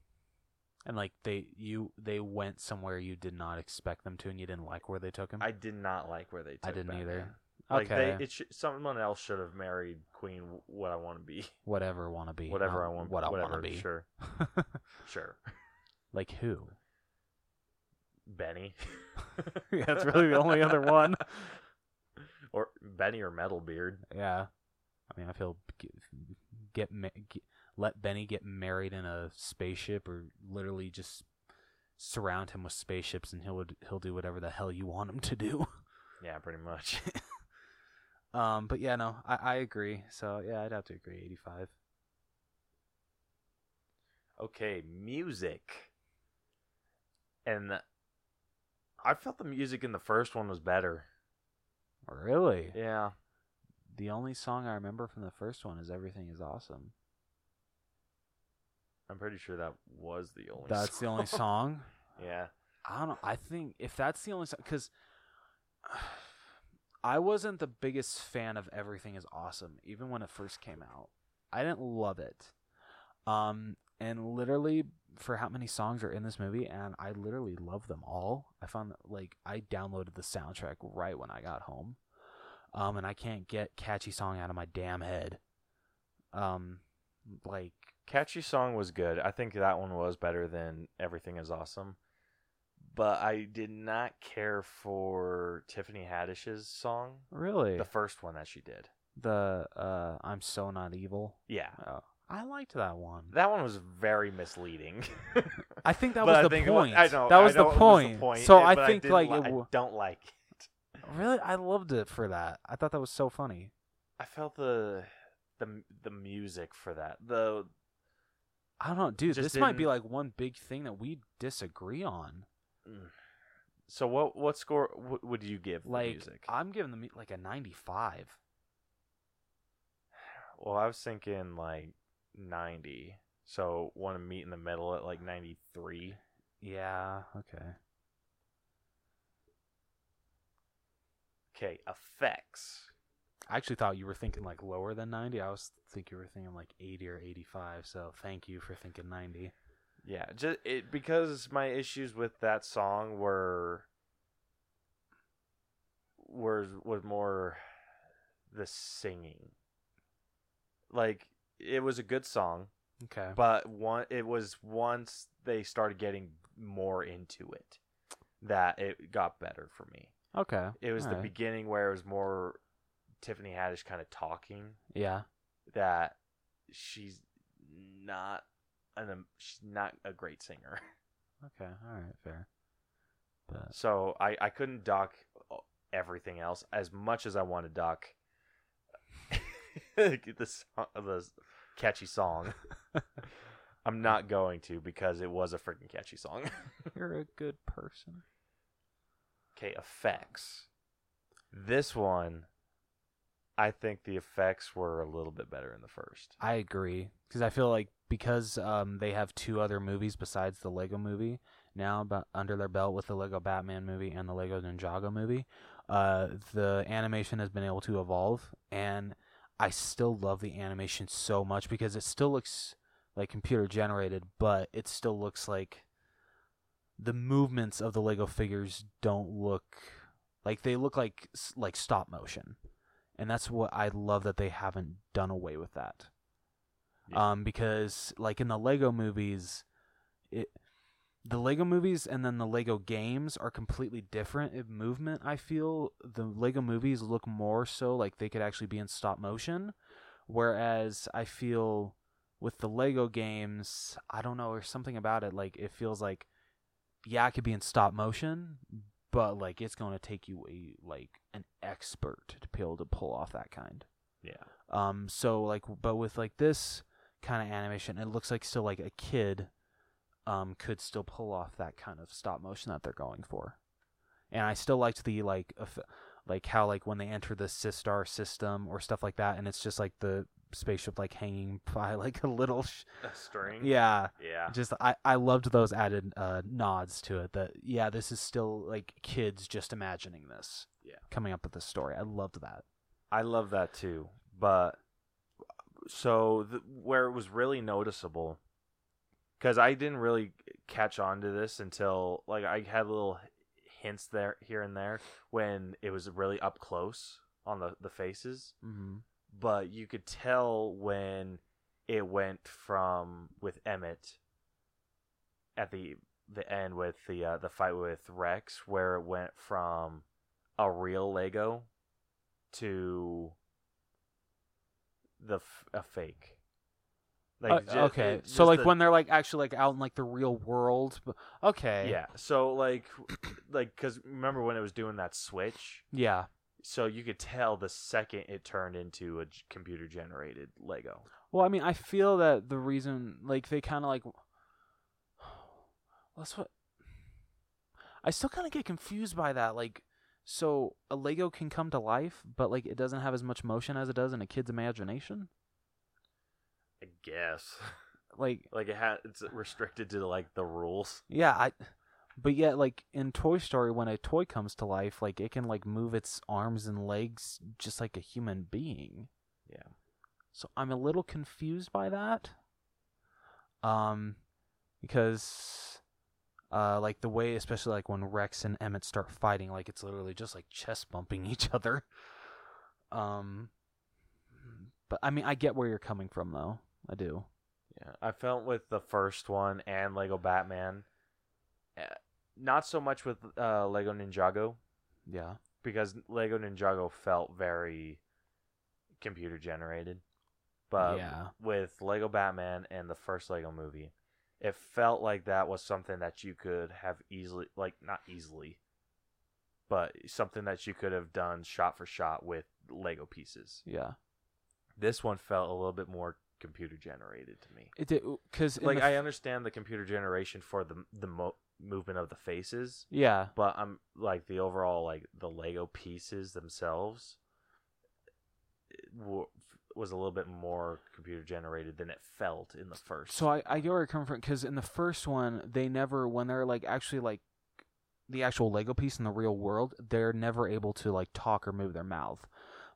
And like they you they went somewhere you did not expect them to and you didn't like where they took him? I did not like where they took I didn't Batman. either. Like okay. they, it sh- someone else should have married Queen. What I want to be, whatever want to be. whatever I want, What I want to be. Sure, sure. like who? Benny. yeah, that's really the only other one. or Benny or Metal Beard. Yeah. I mean, I feel get, get, get let Benny get married in a spaceship, or literally just surround him with spaceships, and he'll he'll do whatever the hell you want him to do. Yeah, pretty much. um, but yeah, no, I I agree. So yeah, I'd have to agree, eighty five. okay, music. And I felt the music in the first one was better. Really? Yeah. The only song I remember from the first one is "Everything Is Awesome." I'm pretty sure that was the only That's the only song. yeah. I don't know. I think if that's the only song, because I wasn't the biggest fan of Everything Is Awesome, even when it first came out. I didn't love it. Um, and literally, for how many songs are in this movie, and I literally love them all. I found that, like, I downloaded the soundtrack right when I got home. Um, and I can't get catchy song out of my damn head. Um, like, Catchy song was good. I think that one was better than Everything is Awesome. But I did not care for Tiffany Haddish's song. really, The first one that she did. the uh, I'm so not evil. Yeah. Oh, I liked that one. That one was very misleading. I think that was the think it wa- point. I know that was know the was point. point, So eh, I think didn't like li- it I w- don't like it. really I loved it for that. I thought that was so funny. I felt the the the music for that. The I don't know, dude. This might be like one big thing that we disagree on. so what what score w- would you give the Like music? I'm giving the like a 95. Well, I was thinking like 90. So want to meet in the middle at like 93. Yeah. Okay. Okay, effects. I actually thought you were thinking like lower than 90. I was think you were thinking like 80 or 85. So thank you for thinking 90. Yeah, just it because my issues with that song were were was more the singing. Like it was a good song, Okay. but one it was once they started getting more into it that it got better for me. Okay. It was the alright. beginning where it was more Tiffany Haddish kind of talking Yeah. that she's not an she's not a great singer. Okay. All right. Fair. But So I I couldn't dock everything else as much as I want to dock the song, the catchy song. I'm not going to because it was a freaking catchy song. you're a good person. okay, effects. This one, I think the effects were a little bit better in the first. I agree because I feel like because um they have two other movies besides the Lego movie now about under their belt with the Lego Batman movie and the Lego Ninjago movie, uh the animation has been able to evolve and I still love the animation so much because it still looks like computer generated, but it still looks like the movements of the Lego figures don't look like they look like like stop motion. And that's what I love that they haven't done away with that. Yeah. Um because like in the Lego movies it the Lego movies and then the Lego games are completely different in movement, I feel. The Lego movies look more so like they could actually be in stop motion whereas I feel with the Lego games, I don't know, there's something about it like it feels like yeah, it could be in stop motion, but like it's going to take you a like an expert to be able to pull off that kind. Yeah. Um so like but with like this kind of animation, it looks like still like a kid um could still pull off that kind of stop motion that they're going for. And I still liked the like eff- like how like when they enter the Systar system or stuff like that and it's just like the spaceship like hanging by like a little sh- A string. yeah Yeah. just I, I loved those added uh, nods to it that yeah this is still like kids just imagining this Yeah. coming up with this story i loved that I love that too. But so the, where it was really noticeable, because I didn't really catch on to this until like I had little hints there here and there when it was really up close on the the faces. mm-hmm. But you could tell when it went from with Emmett at the the end with the uh, the fight with Rex, where it went from a real Lego to the f- a fake. Uh, ju- okay. it- so like the- when they're like actually like out in like the real world okay. Yeah, so like like because remember when it was doing that switch, yeah. So you could tell the second it turned into a computer generated Lego. well i mean i feel that the reason like they kind of like that's what i still kind of get confused by that like so a lego can come to life but like it doesn't have as much motion as it does in a kid's imagination I guess. like like it had it's restricted to like the rules. Yeah, I but yet like in Toy Story when a toy comes to life, like it can like move its arms and legs just like a human being. Yeah. So I'm a little confused by that. Um because uh like the way especially like when Rex and Emmett start fighting, like it's literally just like chest bumping each other. Um but I mean I get where you're coming from though. I do. Yeah, I felt with the first one and Lego Batman, eh, not so much with uh, Lego Ninjago Yeah. because Lego Ninjago felt very computer generated. But yeah, with Lego Batman and the first Lego movie, it felt like that was something that you could have easily, like not easily, but something that you could have done shot for shot with Lego pieces. yeah. This one felt a little bit more computer generated to me. It did because Like I understand the computer generation for the the mo- movement of the faces, yeah but I'm like the overall like the Lego pieces themselves was a little bit more computer generated than it felt in the first. So I, I get where you're coming from because in the first one, they never, when they're like actually like the actual Lego piece in the real world, they're never able to like talk or move their mouth.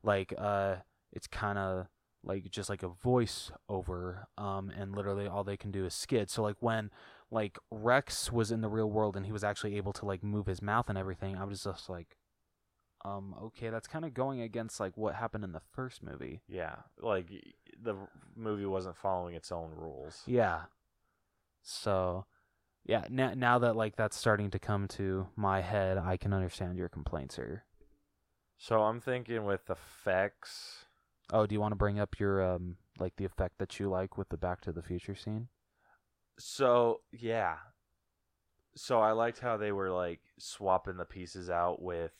Like, uh, it's kind of like just like a voice over, um, and literally all they can do is skid. So like when like Rex was in the real world and he was actually able to like move his mouth and everything, I was just like, um, okay, that's kind of going against like what happened in the first movie. yeah, like the movie wasn't following its own rules. Yeah. So, yeah, now now that like that's starting to come to my head, I can understand your complaints here. So I'm thinking with effects. Oh, do you want to bring up your um like the effect that you like with the Back to the Future scene? So yeah. So I liked how they were like swapping the pieces out with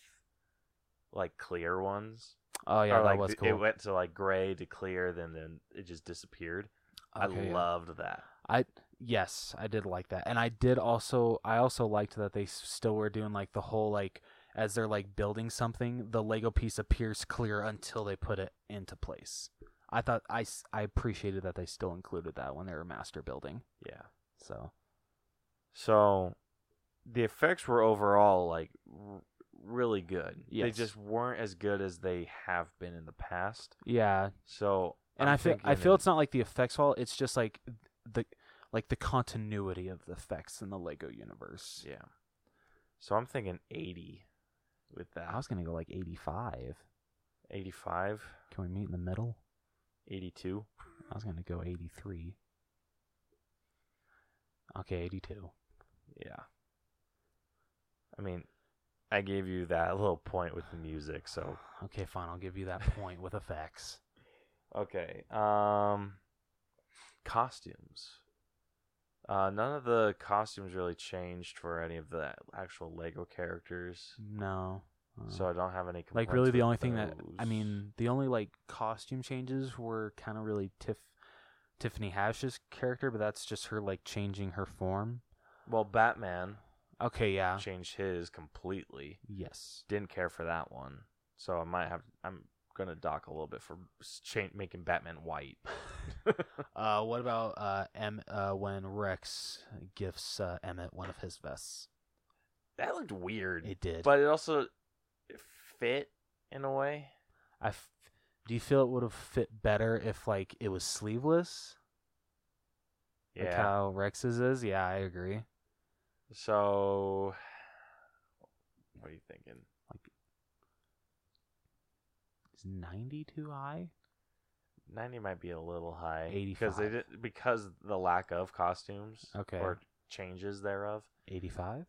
like clear ones. Oh yeah, Or, that like was cool. It went to like gray to clear, then then it just disappeared. Okay, I yeah. loved that. I yes, I did like that, and I did also I also liked that they still were doing like the whole like as they're like building something, the Lego piece appears clear until they put it into place. I thought I, I appreciated that they still included that when they were master building. Yeah. So So the effects were overall like r- really good. They just weren't as good as they have been in the past. yeah, So and I'm I feel I feel it's not like the effects fault. It's just like the like the continuity of the effects in the Lego universe. yeah. So I'm thinking 80 with that. I was gonna go like eighty five. 85, Can we meet in the middle? 82. I was gonna go eighty three. Okay, eighty two. Yeah. I mean, I gave you that little point with the music, so Okay, fine. I'll give you that point with effects. okay. Um costumes. Uh none of the costumes really changed for any of the actual Lego characters. No. uh, So I don't have any like really the only thing that I mean the only like costume changes were kind of really Tiff Tiffany Haddish's character, but that's just her like changing her form. well Batman Okay, yeah. changed his completely. Yes. Didn't care for that one. So I might have I'm to dock a little bit for cha- making Batman white. Uh, what about uh, em- uh, when Rex gifts uh, Emmet one of his vests? that looked weird. It did. but it also fit in a way. I f- do you feel it would have fit better if like it was sleeveless, Yeah. like how Rex's is? Yeah, I agree. So, what are you thinking? Is ninety too high? Ninety might be a little high because they did because the lack of costumes Okay. or changes thereof. Eighty-five.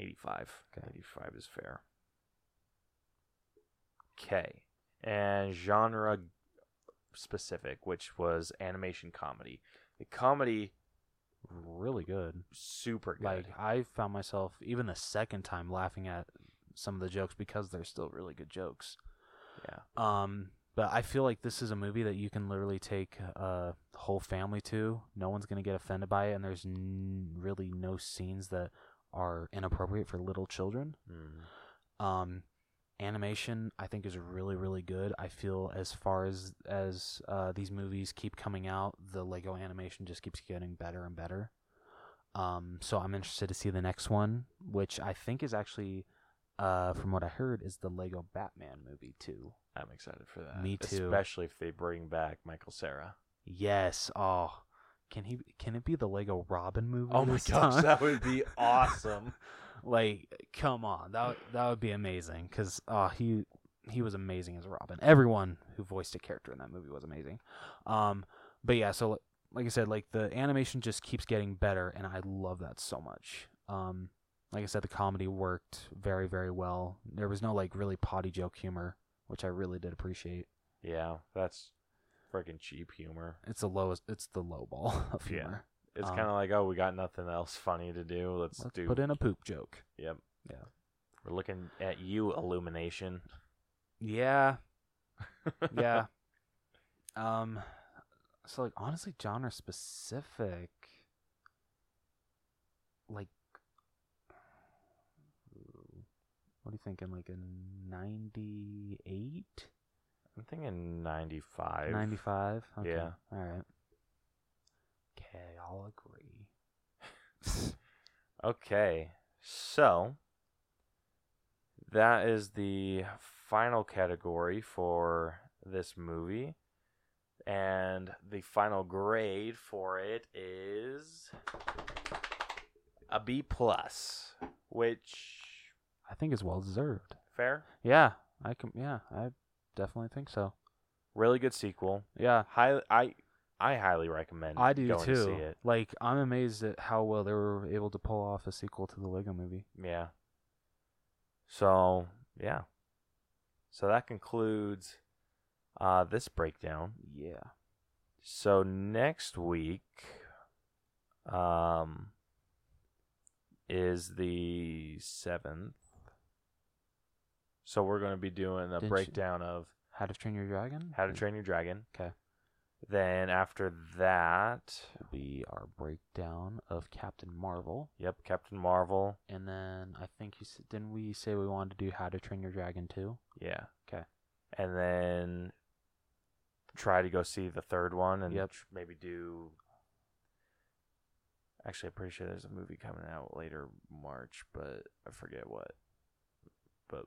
Eighty-five. Okay. Eighty-five is fair. Okay, and genre specific, which was animation comedy. The comedy Really good. super good. Like I found myself even the second time laughing at some of the jokes because they're still really good jokes. Yeah, Um, but I feel like this is a movie that you can literally take a whole family to. No one's gonna get offended by it, and there's n- really no scenes that are inappropriate for little children. Mhm. Um, animation I think is really really good. I feel as far as as uh, these movies keep coming out, the Lego animation just keeps getting better and better. Um, so I'm interested to see the next one, which I think is actually, uh, from what I heard, is the Lego Batman movie too. I'm excited for that. Me too. Especially if they bring back Michael Cera. Yes. Oh, can he? Can it be the Lego Robin movie? Oh my gosh, time? that would be awesome. like, come on, that would- that would be amazing. Cause uh, he he was amazing as Robin. Everyone who voiced a character in that movie was amazing. Um, but yeah, so like I said, like the animation just keeps getting better, and I love that so much. Um, like I said, the comedy worked very very well. There was no like really potty joke humor, which I really did appreciate. Yeah, that's freaking cheap humor. It's the lowest. It's the low ball of Yeah. It's Um, kind of like, oh, we got nothing else funny to do. Let's, Let's do. put in a poop joke. Yep. Yeah. We're looking at you, Illumination. Yeah, yeah. um, so like honestly, genre specific. Like, what are you thinking? Like a ninety-eight, I'm thinking 95. ninety-five. Okay. Yeah. All right. Okay, I'll agree. Okay. So, that is the final category for this movie. And the final grade for it is a B plus, which I think it's well deserved. fair, Yeah, I can. Yeah, I definitely think so. really good sequel. Yeah, High, I I highly recommend. I do going too. To see it. Like, I'm amazed at how well they were able to pull off a sequel to the Lego Movie. Yeah. So yeah. So that concludes uh, this breakdown. Yeah. So next week, um, is the seventh. So we're going to be doing a Didn't you- breakdown of How to Train Your Dragon. How to Train Your Dragon. 'Kay. Then after that, will be our breakdown of Captain Marvel, yep, Captain Marvel. and then I think you s- didn't we say we wanted to do How to Train Your Dragon too? Yeah. 'Kay. And then try to go see the third one and Yep. tr- maybe do. Actually, I'm pretty sure there's a movie coming out later March, but I forget what. But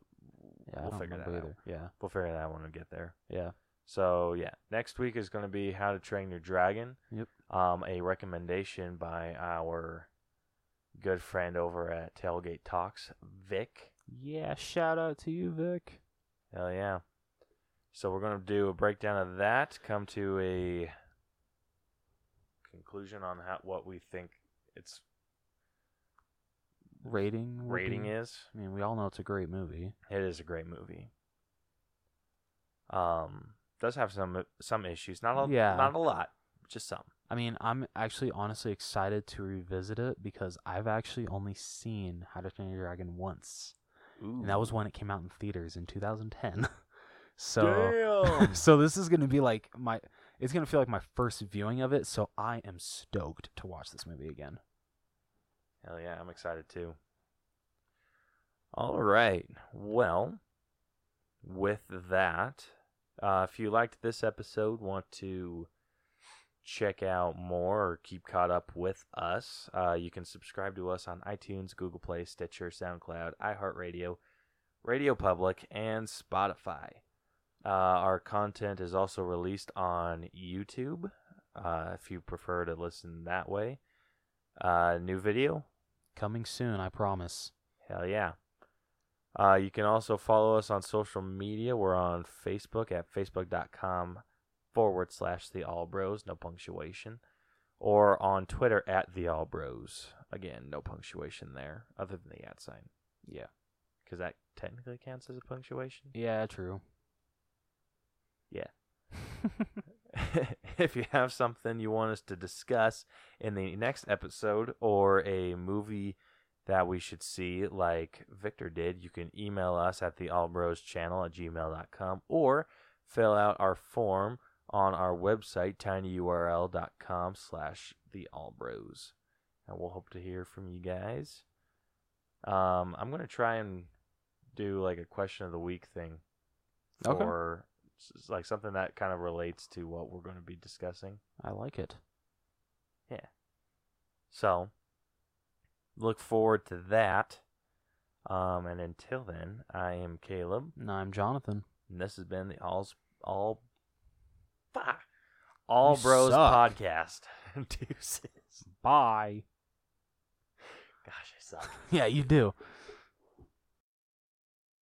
Yeah, we'll figure that remember out. either. Yeah, We'll figure that out when we get there. yeah. So yeah, next week is going to be How to Train Your Dragon. Yep. Um, a recommendation by our good friend over at Tailgate Talks, Vic. Yeah, shout out to you, Vic. Hell yeah. So we're going to do a breakdown of that, come to a conclusion on how what we think its Rating. rating be- is. I mean, we all know it's a great movie. It is a great movie. Um does have some some issues, not a Yeah. not a lot, just some. I mean, I'm actually honestly excited to revisit it because I've actually only seen How to Train Your Dragon once, Ooh. and that was when it came out in theaters in 2010. so, Damn. so this is gonna be like my. It's gonna feel like my first viewing of it. So I am stoked to watch this movie again. Hell yeah, I'm excited too. All right. Well, with that, uh, if you liked this episode, want to check out more or keep caught up with us, uh, you can subscribe to us on iTunes, Google Play, Stitcher, SoundCloud, iHeartRadio, Radio Public, and Spotify. Uh, our content is also released on YouTube uh, if you prefer to listen that way. Uh, new video? Coming soon, I promise. Hell yeah. Uh, you can also follow us on social media. We're on Facebook at facebook.com forward slash the All Bros, no punctuation. Or on Twitter at the All Bros. Again, no punctuation there, other than the at sign. Yeah. Because that technically counts as a punctuation. Yeah, true. Yeah. if you have something you want us to discuss in the next episode or a movie that we should see like Victor did, you can email us at the Allbros channel at gmail.com or fill out our form on our website tinyurl.com slash the Allbros. And we'll hope to hear from you guys. Um, I'm going to try and do like a question of the week thing Okay. for s- like something that kind of relates to what we're going to be discussing. I like it. Yeah. So, look forward to that. Um, and until then, I am Caleb, And I'm Jonathan. and this has been the All's All Fuck. All You Bros suck. podcast. Deuces. Bye. Gosh, I suck. Yeah, you do.